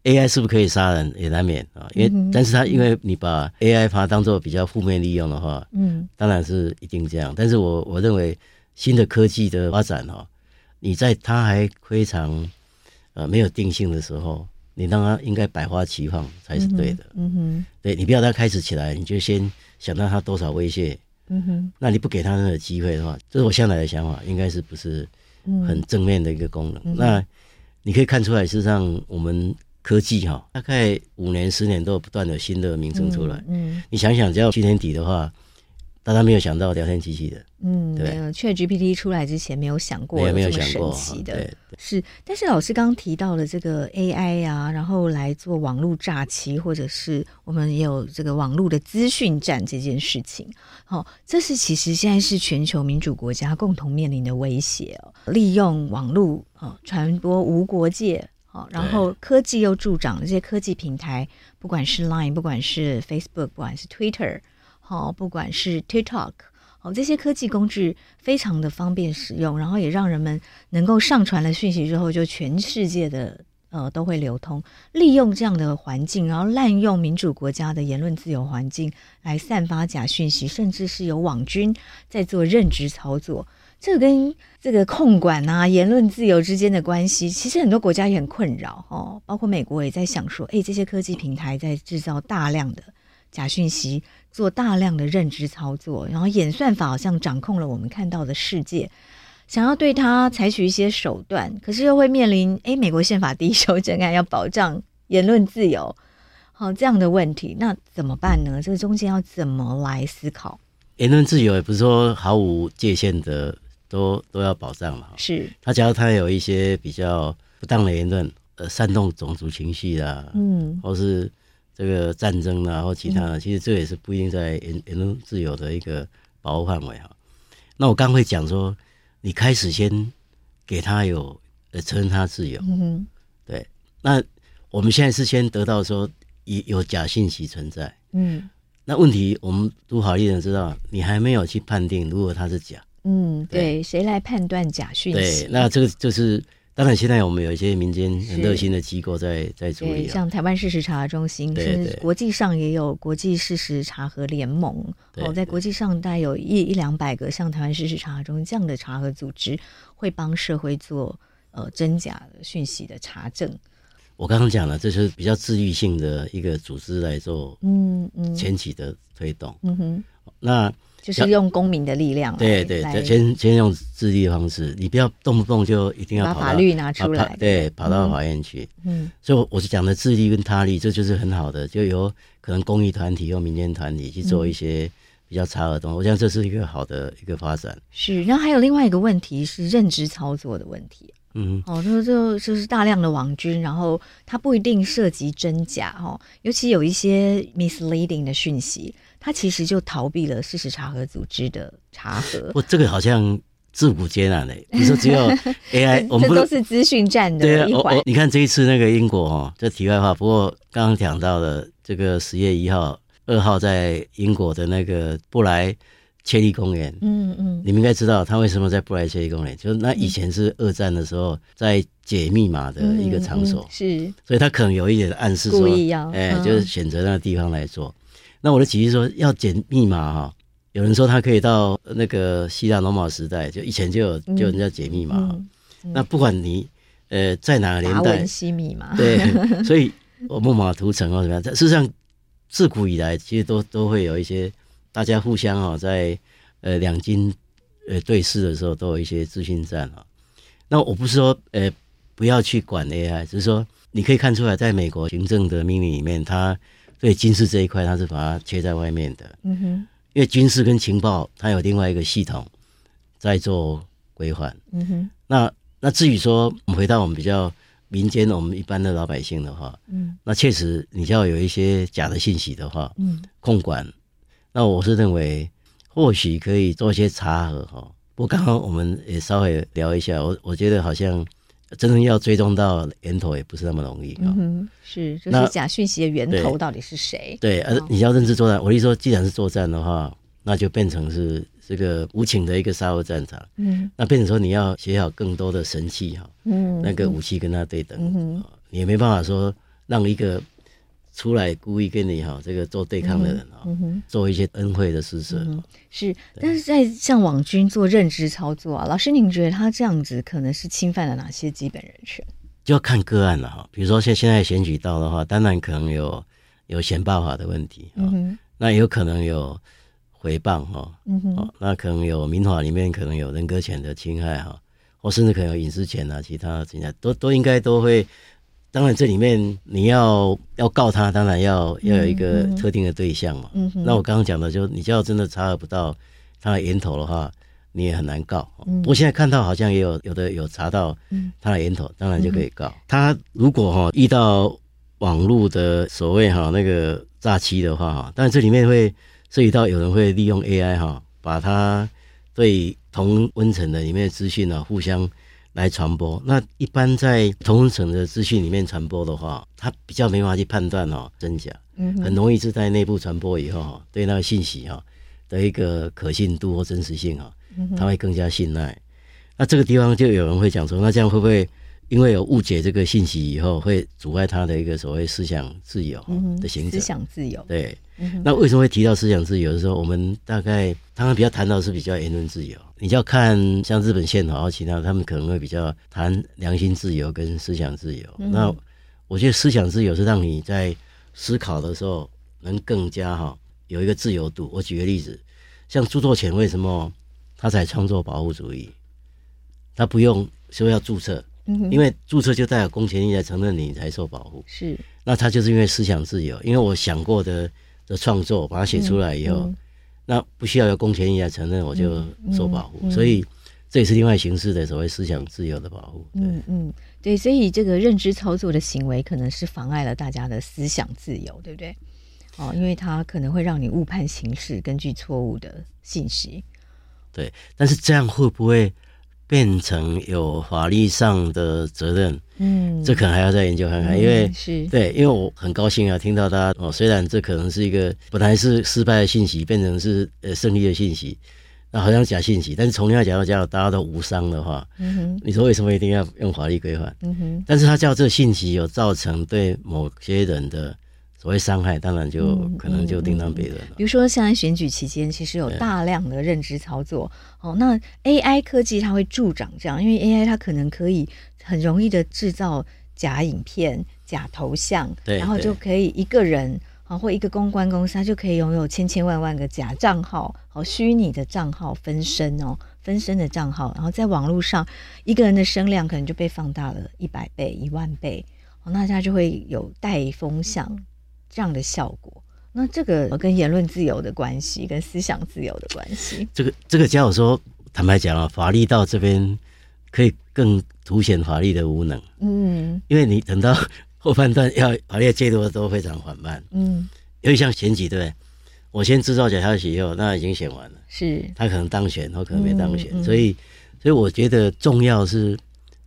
AI 是不是可以杀人也难免啊？因为但是它因为你把 AI 把它当做比较负面利用的话，嗯，当然是一定这样。但是我我认为。新的科技的发展哈，你在它还非常呃没有定性的时候，你让它应该百花齐放才是对的。嗯哼，对，你不要它开始起来，你就先想到它多少威胁。嗯哼，那你不给它那个机会的话，这是我向来的想法，应该是不是很正面的一个功能。嗯、那你可以看出来，事实上我们科技哈，大概五年、十年都有不断的新的名称出来。嗯，嗯你想想，只要去年底的话。大家没有想到聊天机器的，嗯，对，ChatGPT 出来之前没有想过，没有这么神奇的，对，是。但是老师刚刚提到了这个 AI 啊，然后来做网络诈欺，或者是我们也有这个网络的资讯战这件事情，好，这是其实现在是全球民主国家共同面临的威胁哦。利用网络啊传播无国界，好，然后科技又助长这些科技平台，不管是 Line，不管是 Facebook，不管是 Twitter。好，不管是 TikTok，好，这些科技工具非常的方便使用，然后也让人们能够上传了讯息之后，就全世界的呃都会流通。利用这样的环境，然后滥用民主国家的言论自由环境来散发假讯息，甚至是有网军在做认知操作。这跟这个控管啊言论自由之间的关系，其实很多国家也很困扰哦，包括美国也在想说，诶，这些科技平台在制造大量的假讯息。做大量的认知操作，然后演算法好像掌控了我们看到的世界，想要对它采取一些手段，可是又会面临诶，美国宪法第一修正案要保障言论自由，好这样的问题，那怎么办呢？这个中间要怎么来思考？言论自由也不是说毫无界限的，都都要保障嘛。是，他只要他有一些比较不当的言论，呃，煽动种族情绪啦，嗯，或是。这个战争啊，或其他的，其实这也是不一定在言言论自由的一个保护范围哈。那我刚会讲说，你开始先给他有呃承认他自由，嗯哼，对。那我们现在是先得到说有有假信息存在，嗯。那问题我们读法律的人知道，你还没有去判定如果他是假，嗯，对，谁来判断假讯息？对，那这个就是。当然，现在我们有一些民间很热心的机构在在处理，像台湾事实查核中心，对对对，国际上也有国际事实查核联盟。哦，在国际上大概有一一两百个像台湾事实查核中心这样的查核组织，会帮社会做呃真假的讯息的查证。我刚刚讲了，这是比较治愈性的一个组织来做，嗯嗯，前期的推动，嗯哼，那。就是用公民的力量，对对，先先用自立的方式，你不要动不动就一定要把法律拿出来，对，跑到法院去。嗯，所以我是讲的自立跟他力，这就是很好的，就由可能公益团体或民间团体去做一些比较差的东西，我想这是一个好的一个发展。是，然后还有另外一个问题是认知操作的问题。嗯，哦，就就就是大量的网军，然后它不一定涉及真假哦，尤其有一些 misleading 的讯息。他其实就逃避了事实查核组织的查核。不，这个好像自古艰难的。你说只有 AI，我们这都是资讯战的对啊，我我你看这一次那个英国哦，这题外话。不过刚刚讲到的这个十月一号、二号在英国的那个布莱切利公园，嗯嗯，你们应该知道他为什么在布莱切利公园，就是那以前是二战的时候在解密码的一个场所，是，所以他可能有一点暗示说，哎，就是选择那个地方来做。那我的提议说要解密码哈。有人说他可以到那个希腊罗马时代，就以前就有就人家解密码。那不管你呃在哪个年代，达文西密码对，所以我木马屠城或怎么样，事实上自古以来其实都都会有一些大家互相啊在呃两军呃对视的时候都有一些资讯战啊。那我不是说呃不要去管 AI，只是说你可以看出来，在美国行政的命令里面，他对军事这一块它是把它切在外面的。嗯哼。因为军事跟情报，它有另外一个系统在做规范。嗯哼。那那至于说，我们回到我们比较民间，我们一般的老百姓的话，嗯，那确实你要有一些假的信息的话，嗯，控管。那我是认为，或许可以做一些查核哈。不过刚刚我们也稍微聊一下，我我觉得好像。真正要追踪到源头也不是那么容易。嗯，是，就是假讯息的源头到底是谁？对，而你要认知作战，我一说，既然是作战的话，那就变成是这个无情的一个沙俄战场。嗯，那变成说你要写好更多的神器哈，嗯，那个武器跟他对等，嗯，你也没办法说让一个。出来故意跟你哈这个做对抗的人啊，嗯嗯、做一些恩惠的施舍、嗯。是，但是在像网军做认知操作啊，老师您觉得他这样子可能是侵犯了哪些基本人权？就要看个案了哈。比如说现现在选举到的话，当然可能有有选罢法的问题啊，嗯、那有可能有诽谤哈，嗯、哼那可能有民法里面可能有人格权的侵害哈，或甚至可能有隐私权啊，其他侵害都都应该都会。当然，这里面你要要告他，当然要要有一个特定的对象嘛。那我刚刚讲的，就你就要真的查核不到他的源头的话，你也很难告。嗯。我现在看到好像也有有的有查到他的源头，当然就可以告。他如果哈遇到网络的所谓哈那个诈欺的话哈，但这里面会涉及到有人会利用 AI 哈，把他对同温层的里面的资讯呢互相。来传播，那一般在同温层的资讯里面传播的话，它比较没法去判断哦真假，嗯，很容易是在内部传播以后，对那个信息哈的一个可信度或真实性哈，它会更加信赖。那这个地方就有人会讲说，那这样会不会因为有误解这个信息以后，会阻碍他的一个所谓思想自由的形成？思想自由，对。那为什么会提到思想自由的时候，我们大概刚刚比较谈到是比较言论自由。你就要看像日本宪法和其他，他们可能会比较谈良心自由跟思想自由。嗯、那我觉得思想自由是让你在思考的时候能更加哈有一个自由度。我举个例子，像著作权为什么他才创作保护主义？他不用说要注册，嗯、因为注册就代表公权力来承认你才受保护。是，那他就是因为思想自由，因为我想过的的创作把它写出来以后。那不需要有公权力来承认，我就受保护，所以这也是另外形式的所谓思想自由的保护。嗯嗯，对，所以这个认知操作的行为可能是妨碍了大家的思想自由，对不对？哦，因为它可能会让你误判形势，根据错误的信息。对，但是这样会不会？变成有法律上的责任，嗯，这可能还要再研究看看，因为是对，因为我很高兴啊，听到大家哦，虽然这可能是一个本来是失败的信息，变成是呃胜利的信息，那好像假信息，但是从另外角度讲，大家都无伤的话，嗯哼，你说为什么一定要用法律规范？嗯哼，但是他叫这信息有造成对某些人的。所谓伤害，当然就可能就另当别论了。比如说，现在选举期间，其实有大量的认知操作。哦，那 AI 科技它会助长这样，因为 AI 它可能可以很容易的制造假影片、假头像，对然后就可以一个人啊或一个公关公司，它就可以拥有千千万万个假账号，好虚拟的账号分身哦，分身的账号，然后在网络上一个人的声量可能就被放大了一百倍、一万倍，哦，那它就会有带风向。这样的效果，那这个跟言论自由的关系，跟思想自由的关系，这个这个，假如说坦白讲啊，法律到这边可以更凸显法律的无能，嗯，因为你等到后半段要法律介入的都非常缓慢，嗯，因为像选举对不对？我先制造假消息以后，那已经选完了，是。他可能当选他可能没当选，嗯嗯、所以所以我觉得重要是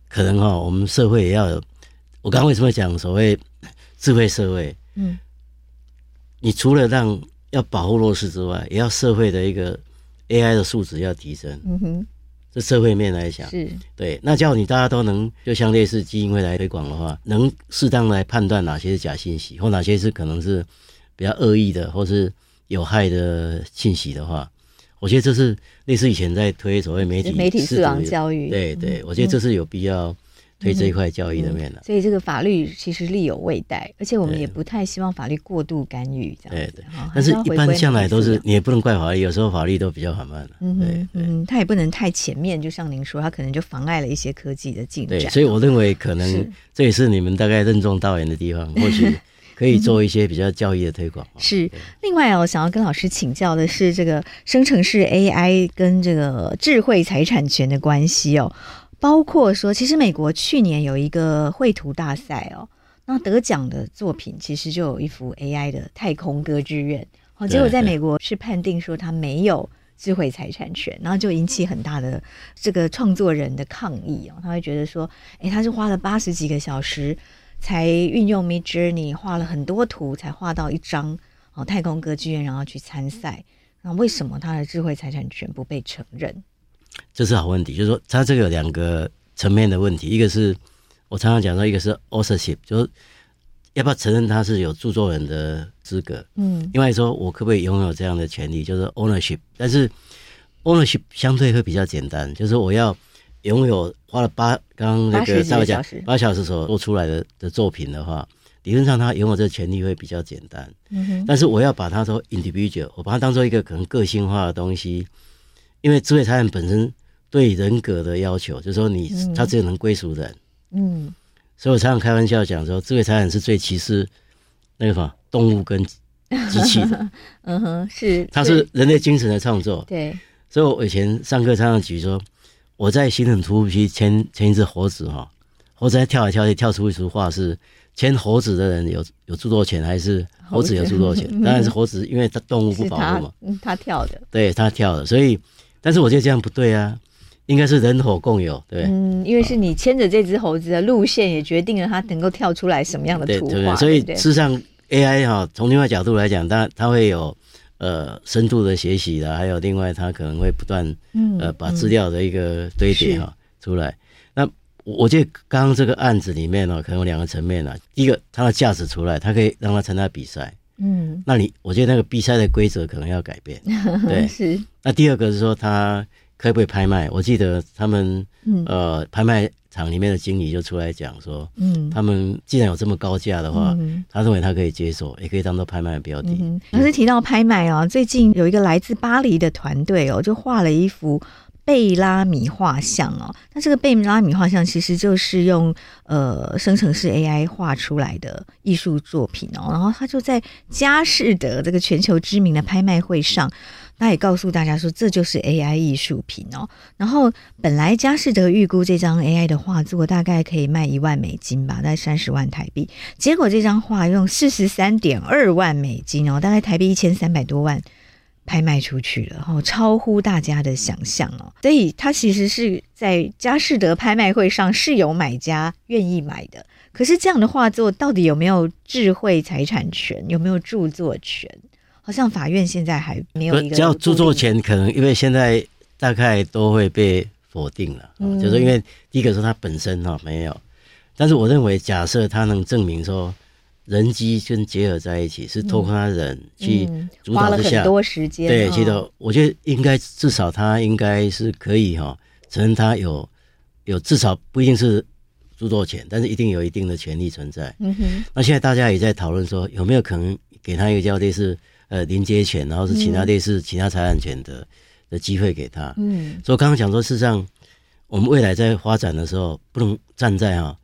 可能哈，我们社会也要有。我刚刚为什么讲所谓智慧社会？嗯，你除了让要保护弱势之外，也要社会的一个 AI 的素质要提升。嗯哼，这社会面来讲是对。那叫你大家都能，就像类似基金会来推广的话，能适当来判断哪些是假信息，或哪些是可能是比较恶意的，或是有害的信息的话，我觉得这是类似以前在推所谓媒体媒体素养教育。对对，我觉得这是有必要。推这一块教育的面了、嗯嗯，所以这个法律其实力有未逮，而且我们也不太希望法律过度干预这样。对对，但是一般向来都是你也不能怪法律，有时候法律都比较缓慢了。嗯嗯，它也不能太前面，就像您说，它可能就妨碍了一些科技的进展。对，所以我认为可能这也是你们大概任重道远的地方，或许 可以做一些比较教育的推广。是，另外我想要跟老师请教的是，这个生成式 AI 跟这个智慧财产权的关系哦。包括说，其实美国去年有一个绘图大赛哦，那得奖的作品其实就有一幅 AI 的太空歌剧院，哦，结果在美国是判定说它没有智慧财产权，然后就引起很大的这个创作人的抗议哦，他会觉得说，诶，他是花了八十几个小时才运用 Midjourney 画了很多图才画到一张哦太空歌剧院，然后去参赛，那为什么他的智慧财产权不被承认？这是好问题，就是说，它这个有两个层面的问题，一个是我常常讲到，一个是 authorship，就是要不要承认他是有著作人的资格，嗯，另外说，我可不可以拥有这样的权利，就是 ownership，但是 ownership 相对会比较简单，就是我要拥有花了八刚刚那个稍微讲八小时所做出来的的作品的话，理论上他拥有这个权利会比较简单，嗯哼，但是我要把它说 individual，我把它当做一个可能个性化的东西。因为智慧财产本身对人格的要求，就是说你他只有能归属人，嗯，所以我常常开玩笑讲说，智慧财产是最歧视那个什么动物跟机器的，嗯哼，是，它是人类精神的创作，对，所以我以前上课常常举说，我在新城图书区牵牵一只猴子哈，猴子在跳来跳去跳出一幅画，是牵猴子的人有有著作权还是猴子有著作权？当然是猴子，因为它动物不保护嘛，嗯，它跳的，对，它跳的，所以。但是我觉得这样不对啊，应该是人猴共有，对。嗯，因为是你牵着这只猴子的路线，也决定了它能够跳出来什么样的图画。对，对，对，所以事实上，AI 哈，从另外角度来讲，它它会有呃深度的学习的，还有另外它可能会不断呃把资料的一个堆叠哈出来。那我觉得刚刚这个案子里面呢，可能有两个层面啊。第一个，它的价值出来，它可以让它参加比赛。嗯，那你我觉得那个比赛的规则可能要改变，对，是。那第二个是说他可不可以拍卖？我记得他们、嗯、呃拍卖场里面的经理就出来讲说，嗯，他们既然有这么高价的话，嗯、他认为他可以接受，也可以当做拍卖的标的。嗯，可是提到拍卖哦，最近有一个来自巴黎的团队哦，就画了一幅。贝拉米画像哦，那这个贝拉米画像其实就是用呃生成式 AI 画出来的艺术作品哦，然后他就在佳士得这个全球知名的拍卖会上，他也告诉大家说这就是 AI 艺术品哦。然后本来佳士得预估这张 AI 的画作大概可以卖一万美金吧，大概三十万台币，结果这张画用四十三点二万美金哦，大概台币一千三百多万。拍卖出去了，哦，超乎大家的想象哦。所以它其实是在佳士得拍卖会上是有买家愿意买的。可是这样的画作到底有没有智慧财产权？有没有著作权？好像法院现在还没有一个。只要著作权，可能因为现在大概都会被否定了，嗯、就是因为第一个是它本身哈没有，但是我认为假设它能证明说。人机跟结合在一起，是透过他人去主导之下，花了很多时间。对，其实我觉得应该至少他应该是可以哈，承认他有有至少不一定是著作权，但是一定有一定的权利存在。嗯哼。那现在大家也在讨论说，有没有可能给他一个叫类似呃连接权，然后是其他类似其他财产权的的机会给他。嗯。所以刚刚讲说，事实上我们未来在发展的时候，不能站在哈。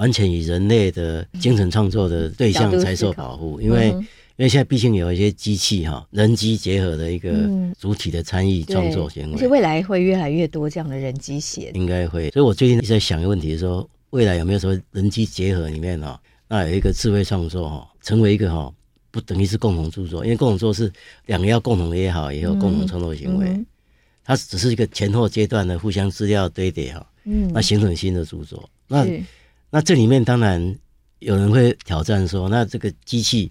完全以人类的精神创作的对象才受保护，因为因为现在毕竟有一些机器哈，人机结合的一个主体的参与创作行为，而且未来会越来越多这样的人机写，应该会。所以我最近一直在想一个问题，说未来有没有说人机结合里面哈，那有一个智慧创作哈，成为一个哈，不等于是共同著作，因为共同作是两个要共同的也好，也有共同创作行为。它只是一个前后阶段的互相资料堆叠哈，嗯，那形成新的著作。那那这里面当然有人会挑战说，那这个机器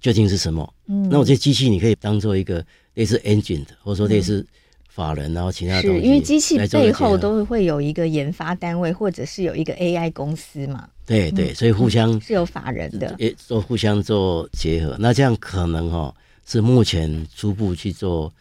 究竟是什么？嗯，那我这机器你可以当做一个类似 engine 的，或者说类似法人，然后其他东西。因为机器背后都会有一个研发单位，或者是有一个 AI 公司嘛？对对，所以互相、嗯、是有法人的，也做互相做结合。那这样可能哈是目前初步去做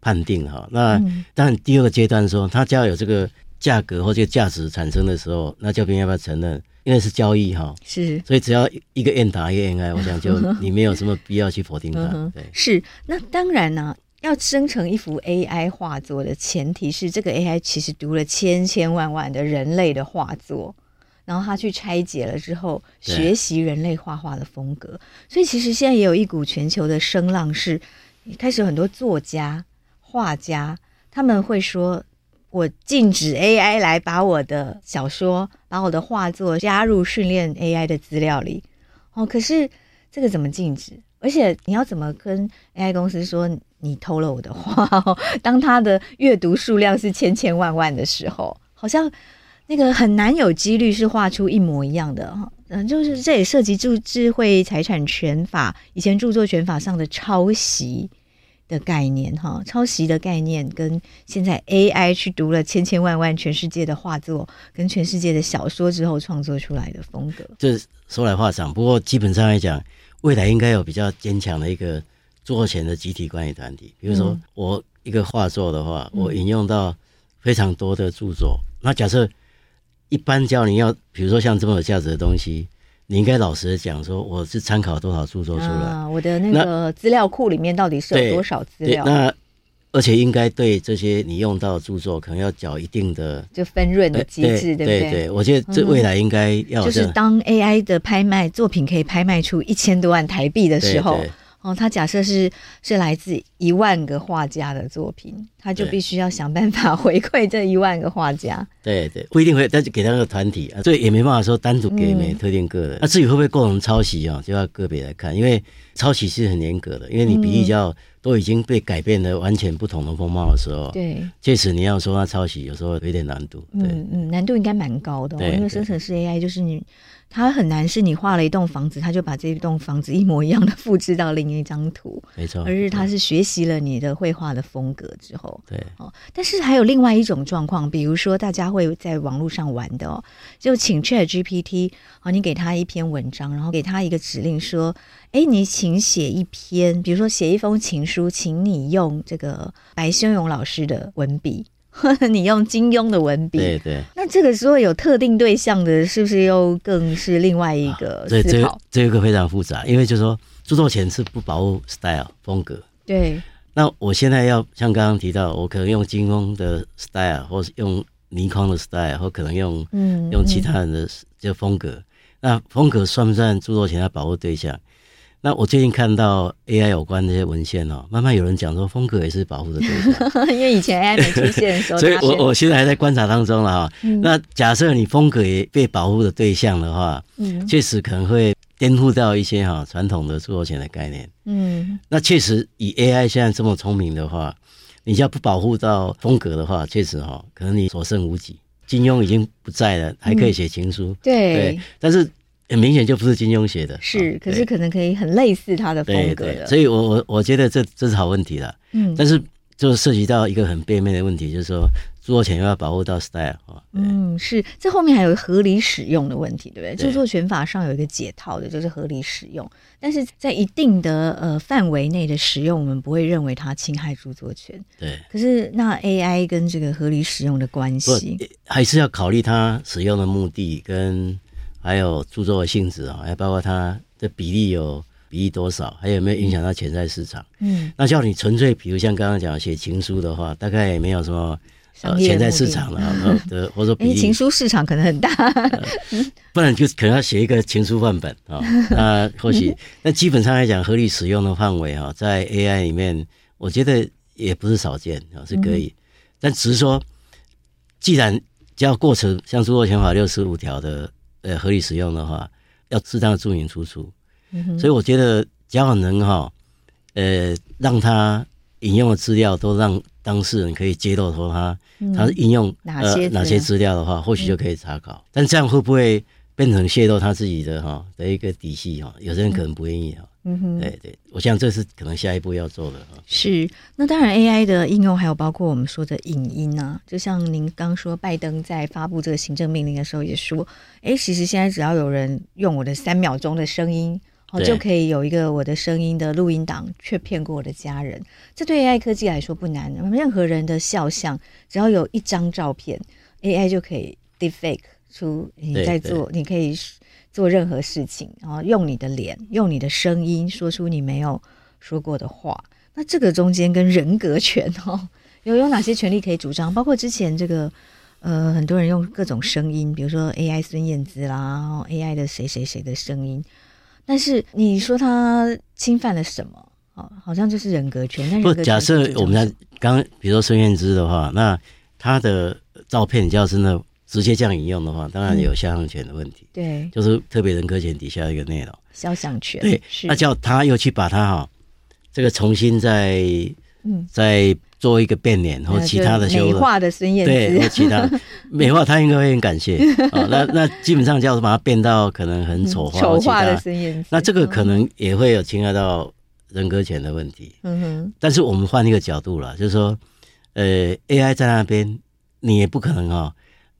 判定哈。那当然第二个阶段说，他只要有这个价格或这个价值产生的时候，那这边要不要承认？因为是交易哈，是，所以只要一个愿打一个愿挨，我想就你没有什么必要去否定它。对，是。那当然呢，要生成一幅 AI 画作的前提是，这个 AI 其实读了千千万万的人类的画作，然后他去拆解了之后，学习人类画画的风格。所以其实现在也有一股全球的声浪，是开始有很多作家、画家他们会说。我禁止 AI 来把我的小说、把我的画作加入训练 AI 的资料里。哦，可是这个怎么禁止？而且你要怎么跟 AI 公司说你偷了我的画？当他的阅读数量是千千万万的时候，好像那个很难有几率是画出一模一样的。嗯，就是这也涉及著智慧财产权法以前著作权法上的抄袭。的概念哈，抄袭的概念跟现在 AI 去读了千千万万全世界的画作跟全世界的小说之后创作出来的风格，这说来话长。不过基本上来讲，未来应该有比较坚强的一个著作前的集体管理团体。比如说，我一个画作的话，我引用到非常多的著作，那假设一般教你要，比如说像这么有价值的东西。你应该老实的讲，说我是参考多少著作出来，啊，我的那个资料库里面到底是有多少资料？那而且应该对这些你用到的著作，可能要缴一定的就分润的机制，对不对？对对，我觉得这未来应该要、嗯、就是当 AI 的拍卖作品可以拍卖出一千多万台币的时候。对对哦，他假设是是来自一万个画家的作品，他就必须要想办法 回馈这一万个画家。对对，不一定会，但是给他个团体啊，所以也没办法说单独给每特定个人。那、嗯啊、至于会不会共同抄袭啊，就要个别来看，因为抄袭是很严格的，因为你比例较都已经被改变了完全不同的风貌的时候，对，确实你要说他抄袭，有时候有点难度。对嗯嗯，难度应该蛮高的、哦，因为生成式 AI 就是你。它很难是你画了一栋房子，他就把这一栋房子一模一样的复制到另一张图，没错。而是他是学习了你的绘画的风格之后，对哦。但是还有另外一种状况，比如说大家会在网络上玩的哦，就请 ChatGPT 哦，你给他一篇文章，然后给他一个指令说，哎，你请写一篇，比如说写一封情书，请你用这个白先勇老师的文笔。你用金庸的文笔，对对，那这个时候有特定对象的，是不是又更是另外一个思考？对，这这个非常复杂，因为就是说著作权是不保护 style 风格。对，那我现在要像刚刚提到，我可能用金庸的 style，或是用倪匡的 style，或可能用嗯用其他人的这风格，嗯、那风格算不算著作权的保护对象？那我最近看到 AI 有关这些文献哦，慢慢有人讲说风格也是保护的对象，因为以前 AI 没出现的时候，所以我我现在还在观察当中了哈。嗯、那假设你风格也被保护的对象的话，嗯，确实可能会颠覆掉一些哈传统的著作权的概念。嗯，那确实以 AI 现在这么聪明的话，你要不保护到风格的话，确实哈可能你所剩无几。金庸已经不在了，还可以写情书，嗯、对，对，但是。很明显就不是金庸写的，是，可是可能可以很类似他的风格的，对对，所以我我我觉得这这是好问题了，嗯，但是就涉及到一个很背面的问题，就是说著作权要保护到 style 啊，嗯，是，这后面还有合理使用的问题，对不对？著作权法上有一个解套的，就是合理使用，但是在一定的呃范围内的使用，我们不会认为它侵害著作权，对。可是那 AI 跟这个合理使用的关系，还是要考虑它使用的目的跟。还有著作的性质啊，还包括它的比例有比例多少，还有没有影响到潜在市场？嗯，那叫你纯粹，比如像刚刚讲写情书的话，大概也没有什么潜在市场了，呃或者说比 例情书市场可能很大，不然就可能要写一个情书范本啊。那或许，那基本上来讲，合理使用的范围哈，在 AI 里面，我觉得也不是少见啊，是可以。但只是说，既然叫过程像著作权法六十五条的。呃，合理使用的话，要适当的注明出处。嗯、哼所以我觉得，只要能哈，呃，让他引用的资料都让当事人可以揭露说他、嗯、他引用哪些、呃、哪些资料的话，或许就可以查考。嗯、但这样会不会变成泄露他自己的哈的一个底细哈？有些人可能不愿意哈。嗯哼，对对，我想这是可能下一步要做的哈。是，那当然 AI 的应用还有包括我们说的影音啊，就像您刚说，拜登在发布这个行政命令的时候也说，哎，其实现在只要有人用我的三秒钟的声音。哦，就可以有一个我的声音的录音档，却骗过我的家人。这对 AI 科技来说不难。任何人的肖像，只要有一张照片，AI 就可以 deepfake 出你在做，你可以做任何事情，然后用你的脸，用你的声音说出你没有说过的话。那这个中间跟人格权哦，有有哪些权利可以主张？包括之前这个呃，很多人用各种声音，比如说 AI 孙燕姿啦，然后 AI 的谁谁谁的声音。但是你说他侵犯了什么？哦，好像就是人格权。不，假设我们在刚，比如说孙燕姿的话，那她的照片，你要是那直接这样引用的话，当然有肖像权的问题。嗯、对，就是特别人格权底下一个内容。肖像权。对，那叫他又去把他哈，这个重新再嗯再。做一个变脸或其他的修美化的孙燕姿，对，或其他 美化，他应该会很感谢。哦、那那基本上叫把它变到可能很丑化，丑化的孙燕姿。那这个可能也会有侵害到人格权的问题。嗯哼。但是我们换一个角度了，就是说，呃，AI 在那边，你也不可能哈、哦，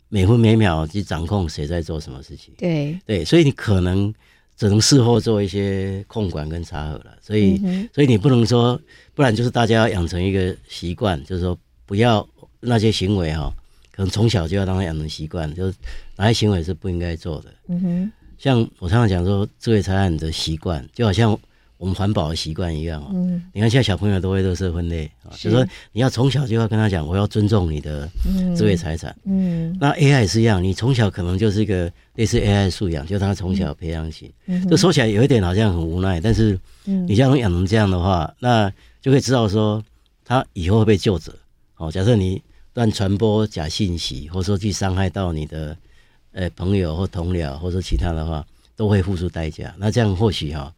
每分每秒去掌控谁在做什么事情。对对，所以你可能。只能事后做一些控管跟查核了，所以，嗯、所以你不能说，不然就是大家要养成一个习惯，就是说不要那些行为哈，可能从小就要让他养成习惯，就是哪些行为是不应该做的。嗯哼，像我常常讲说，智慧财产的习惯，就好像。我们环保的习惯一样哦，嗯，你看现在小朋友都会垃圾分类啊，就是说你要从小就要跟他讲，我要尊重你的智慧财产，嗯，那 AI 也是一样，你从小可能就是一个类似 AI 素养，就他从小培养起，嗯，这说起来有一点好像很无奈，但是，你这样养成这样的话，那就会知道说他以后会被救者，哦，假设你乱传播假信息，或者说去伤害到你的呃朋友或同僚，或者说其他的话，都会付出代价，那这样或许哈。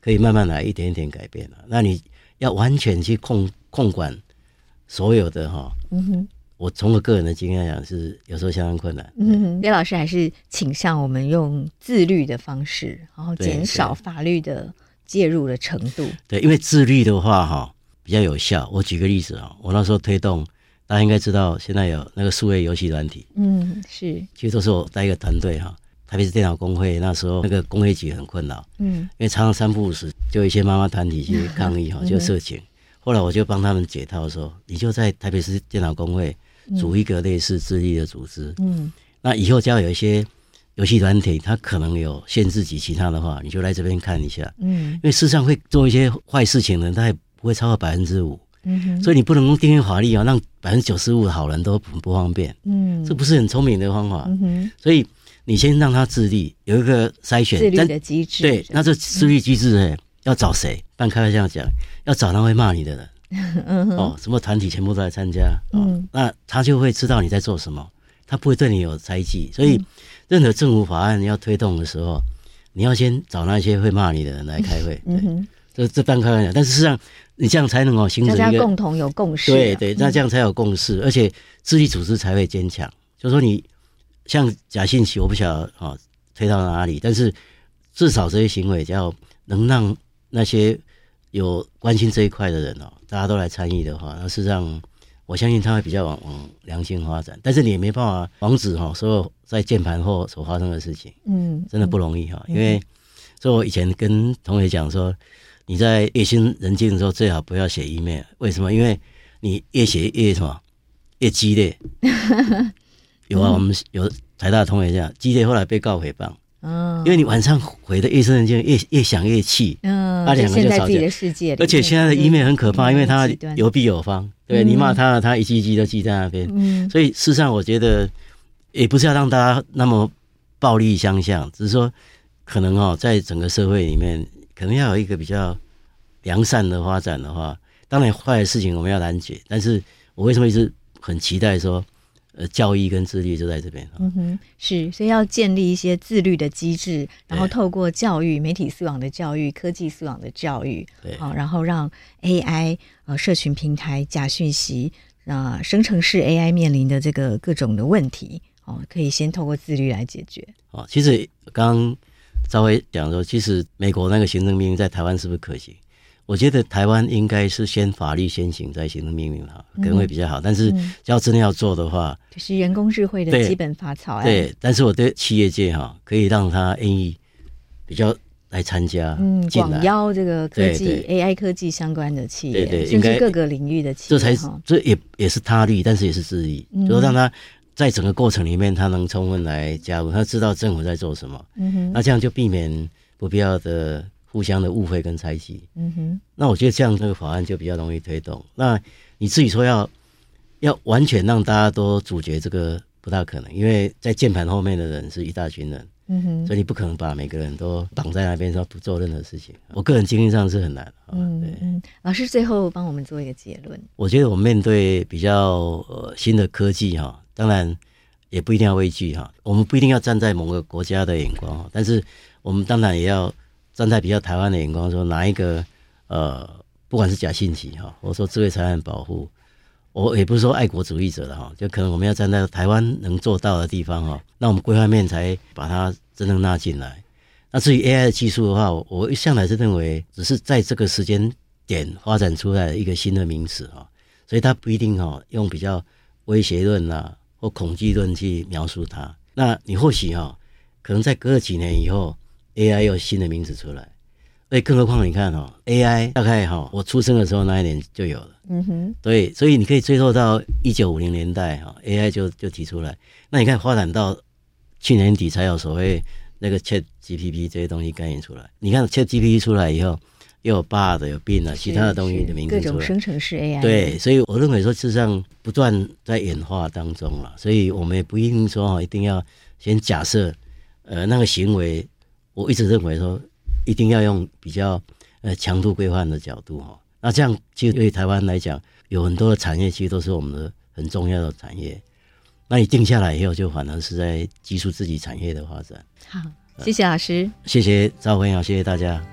可以慢慢来，一点一点改变了。那你要完全去控控管所有的哈，嗯哼，我从我个人的经验来讲，是有时候相当困难。嗯哼，叶老师还是倾向我们用自律的方式，然后减少法律的介入的程度。对，对，因为自律的话哈比较有效。我举个例子啊，我那时候推动，大家应该知道，现在有那个数位游戏软体，嗯，是，其实都是我带一个团队哈。特别是电脑工会那时候，那个工会局很困扰，嗯，因为常常三不五时就一些妈妈团体去抗议哈，就色情。后来我就帮他们解套说，你就在台北市电脑工会组一个类似自立的组织，嗯，那以后只要有一些游戏团体，它可能有限制级其他的话，你就来这边看一下，嗯，因为事实上会做一些坏事情的人，他也不会超过百分之五，嗯，所以你不能用订阅法律啊，让百分之九十五的好人都不方便，嗯，这不是很聪明的方法，嗯，所以。你先让他自立，有一个筛选自律的机制。对，那这自律机制哎，要找谁？半开玩笑讲，要找那会骂你的人。嗯、哦，什么团体全部都来参加，哦，那他就会知道你在做什么，他不会对你有猜忌。所以，任何政府法案要推动的时候，你要先找那些会骂你的人来开会。嗯哼，这这半开玩笑，但是事实上，你这样才能够形成一个大家共同有共识。对对，那这样才有共识，而且自律组织才会坚强。就是说你。像假信息，我不晓得啊，推到哪里？但是至少这些行为，只要能让那些有关心这一块的人哦，大家都来参与的话，那事实上我相信他会比较往往良性发展。但是你也没办法防止哈，所有在键盘后所发生的事情，嗯，真的不容易哈。因为所以我以前跟同学讲说，你在夜深人静的时候，最好不要写 email。为什么？因为你越写越什么，越激烈。有啊，我们有台大的同学这样，激烈后来被告诽谤。嗯，因为你晚上回的夜深人静，越越想越气。嗯，他两个就吵架。而且现在的 email 很可怕，因为他有必有方。对，你骂他了，他一记一记都记在那边。嗯，所以事实上，我觉得也不是要让大家那么暴力相向，只是说可能哦，在整个社会里面，可能要有一个比较良善的发展的话，当然坏的事情我们要拦截。但是我为什么一直很期待说？呃，教育跟自律就在这边。嗯哼，是，所以要建立一些自律的机制，然后透过教育、媒体素养的教育、科技素养的教育，对，好，然后让 AI 呃，社群平台假讯息啊、呃，生成式 AI 面临的这个各种的问题，哦，可以先透过自律来解决。哦，其实刚刚赵薇讲说，其实美国那个行政命令在台湾是不是可行？我觉得台湾应该是先法律先行，再行政命令哈，可能会比较好。嗯、但是要真的要做的话，就是人工智慧的基本法草案。对，但是我对企业界哈，可以让他愿意比较来参加，嗯，广邀这个科技 AI 科技相关的企业，对对，甚至各个领域的企业，这才是这也也是他律，但是也是自律，嗯、就是让他在整个过程里面，他能充分来加入，他知道政府在做什么。嗯哼，那这样就避免不必要的。互相的误会跟猜忌，嗯哼，那我觉得这样这个法案就比较容易推动。那你自己说要要完全让大家都主角，这个不大可能，因为在键盘后面的人是一大群人，嗯哼，所以你不可能把每个人都绑在那边说不做任何事情。我个人经验上是很难，嗯嗯。老师最后帮我们做一个结论。我觉得我们面对比较呃新的科技哈，当然也不一定要畏惧哈，我们不一定要站在某个国家的眼光，但是我们当然也要。站在比较台湾的眼光说，哪一个呃，不管是假信息哈，我说智慧财产保护，我也不是说爱国主义者的哈，就可能我们要站在台湾能做到的地方哈，那我们规划面才把它真正纳进来。那至于 AI 的技术的话，我一向来是认为只是在这个时间点发展出来的一个新的名词哈，所以它不一定哈用比较威胁论呐或恐惧论去描述它。那你或许哈，可能在隔了几年以后。AI 有新的名字出来，所以更何况你看哈，AI 大概哈，我出生的时候那一年就有了，嗯哼，对，所以你可以追溯到一九五零年代哈，AI 就就提出来。那你看发展到去年底才有所谓那个 ChatGPT 这些东西概念出来。你看 ChatGPT 出来以后，又有 Bard 有 Bing 啊，其他的东西的名字各种生成式 AI。对，所以我认为说事实上不断在演化当中了，所以我们也不一定说哈，一定要先假设呃那个行为。我一直认为说，一定要用比较呃强度规范的角度哈，那这样其实对台湾来讲，有很多的产业其实都是我们的很重要的产业。那你定下来以后，就反而是在激素自己产业的发展。好，谢谢老师，谢谢赵辉阳，谢谢大家。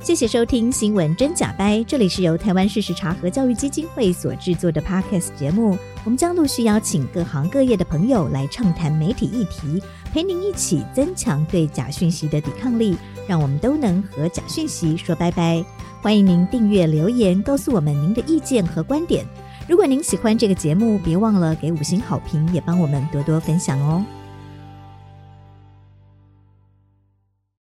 谢谢收听《新闻真假掰》，这里是由台湾事实查核教育基金会所制作的 Podcast 节目。我们将陆续邀请各行各业的朋友来畅谈媒体议题，陪您一起增强对假讯息的抵抗力，让我们都能和假讯息说拜拜。欢迎您订阅留言，告诉我们您的意见和观点。如果您喜欢这个节目，别忘了给五星好评，也帮我们多多分享哦。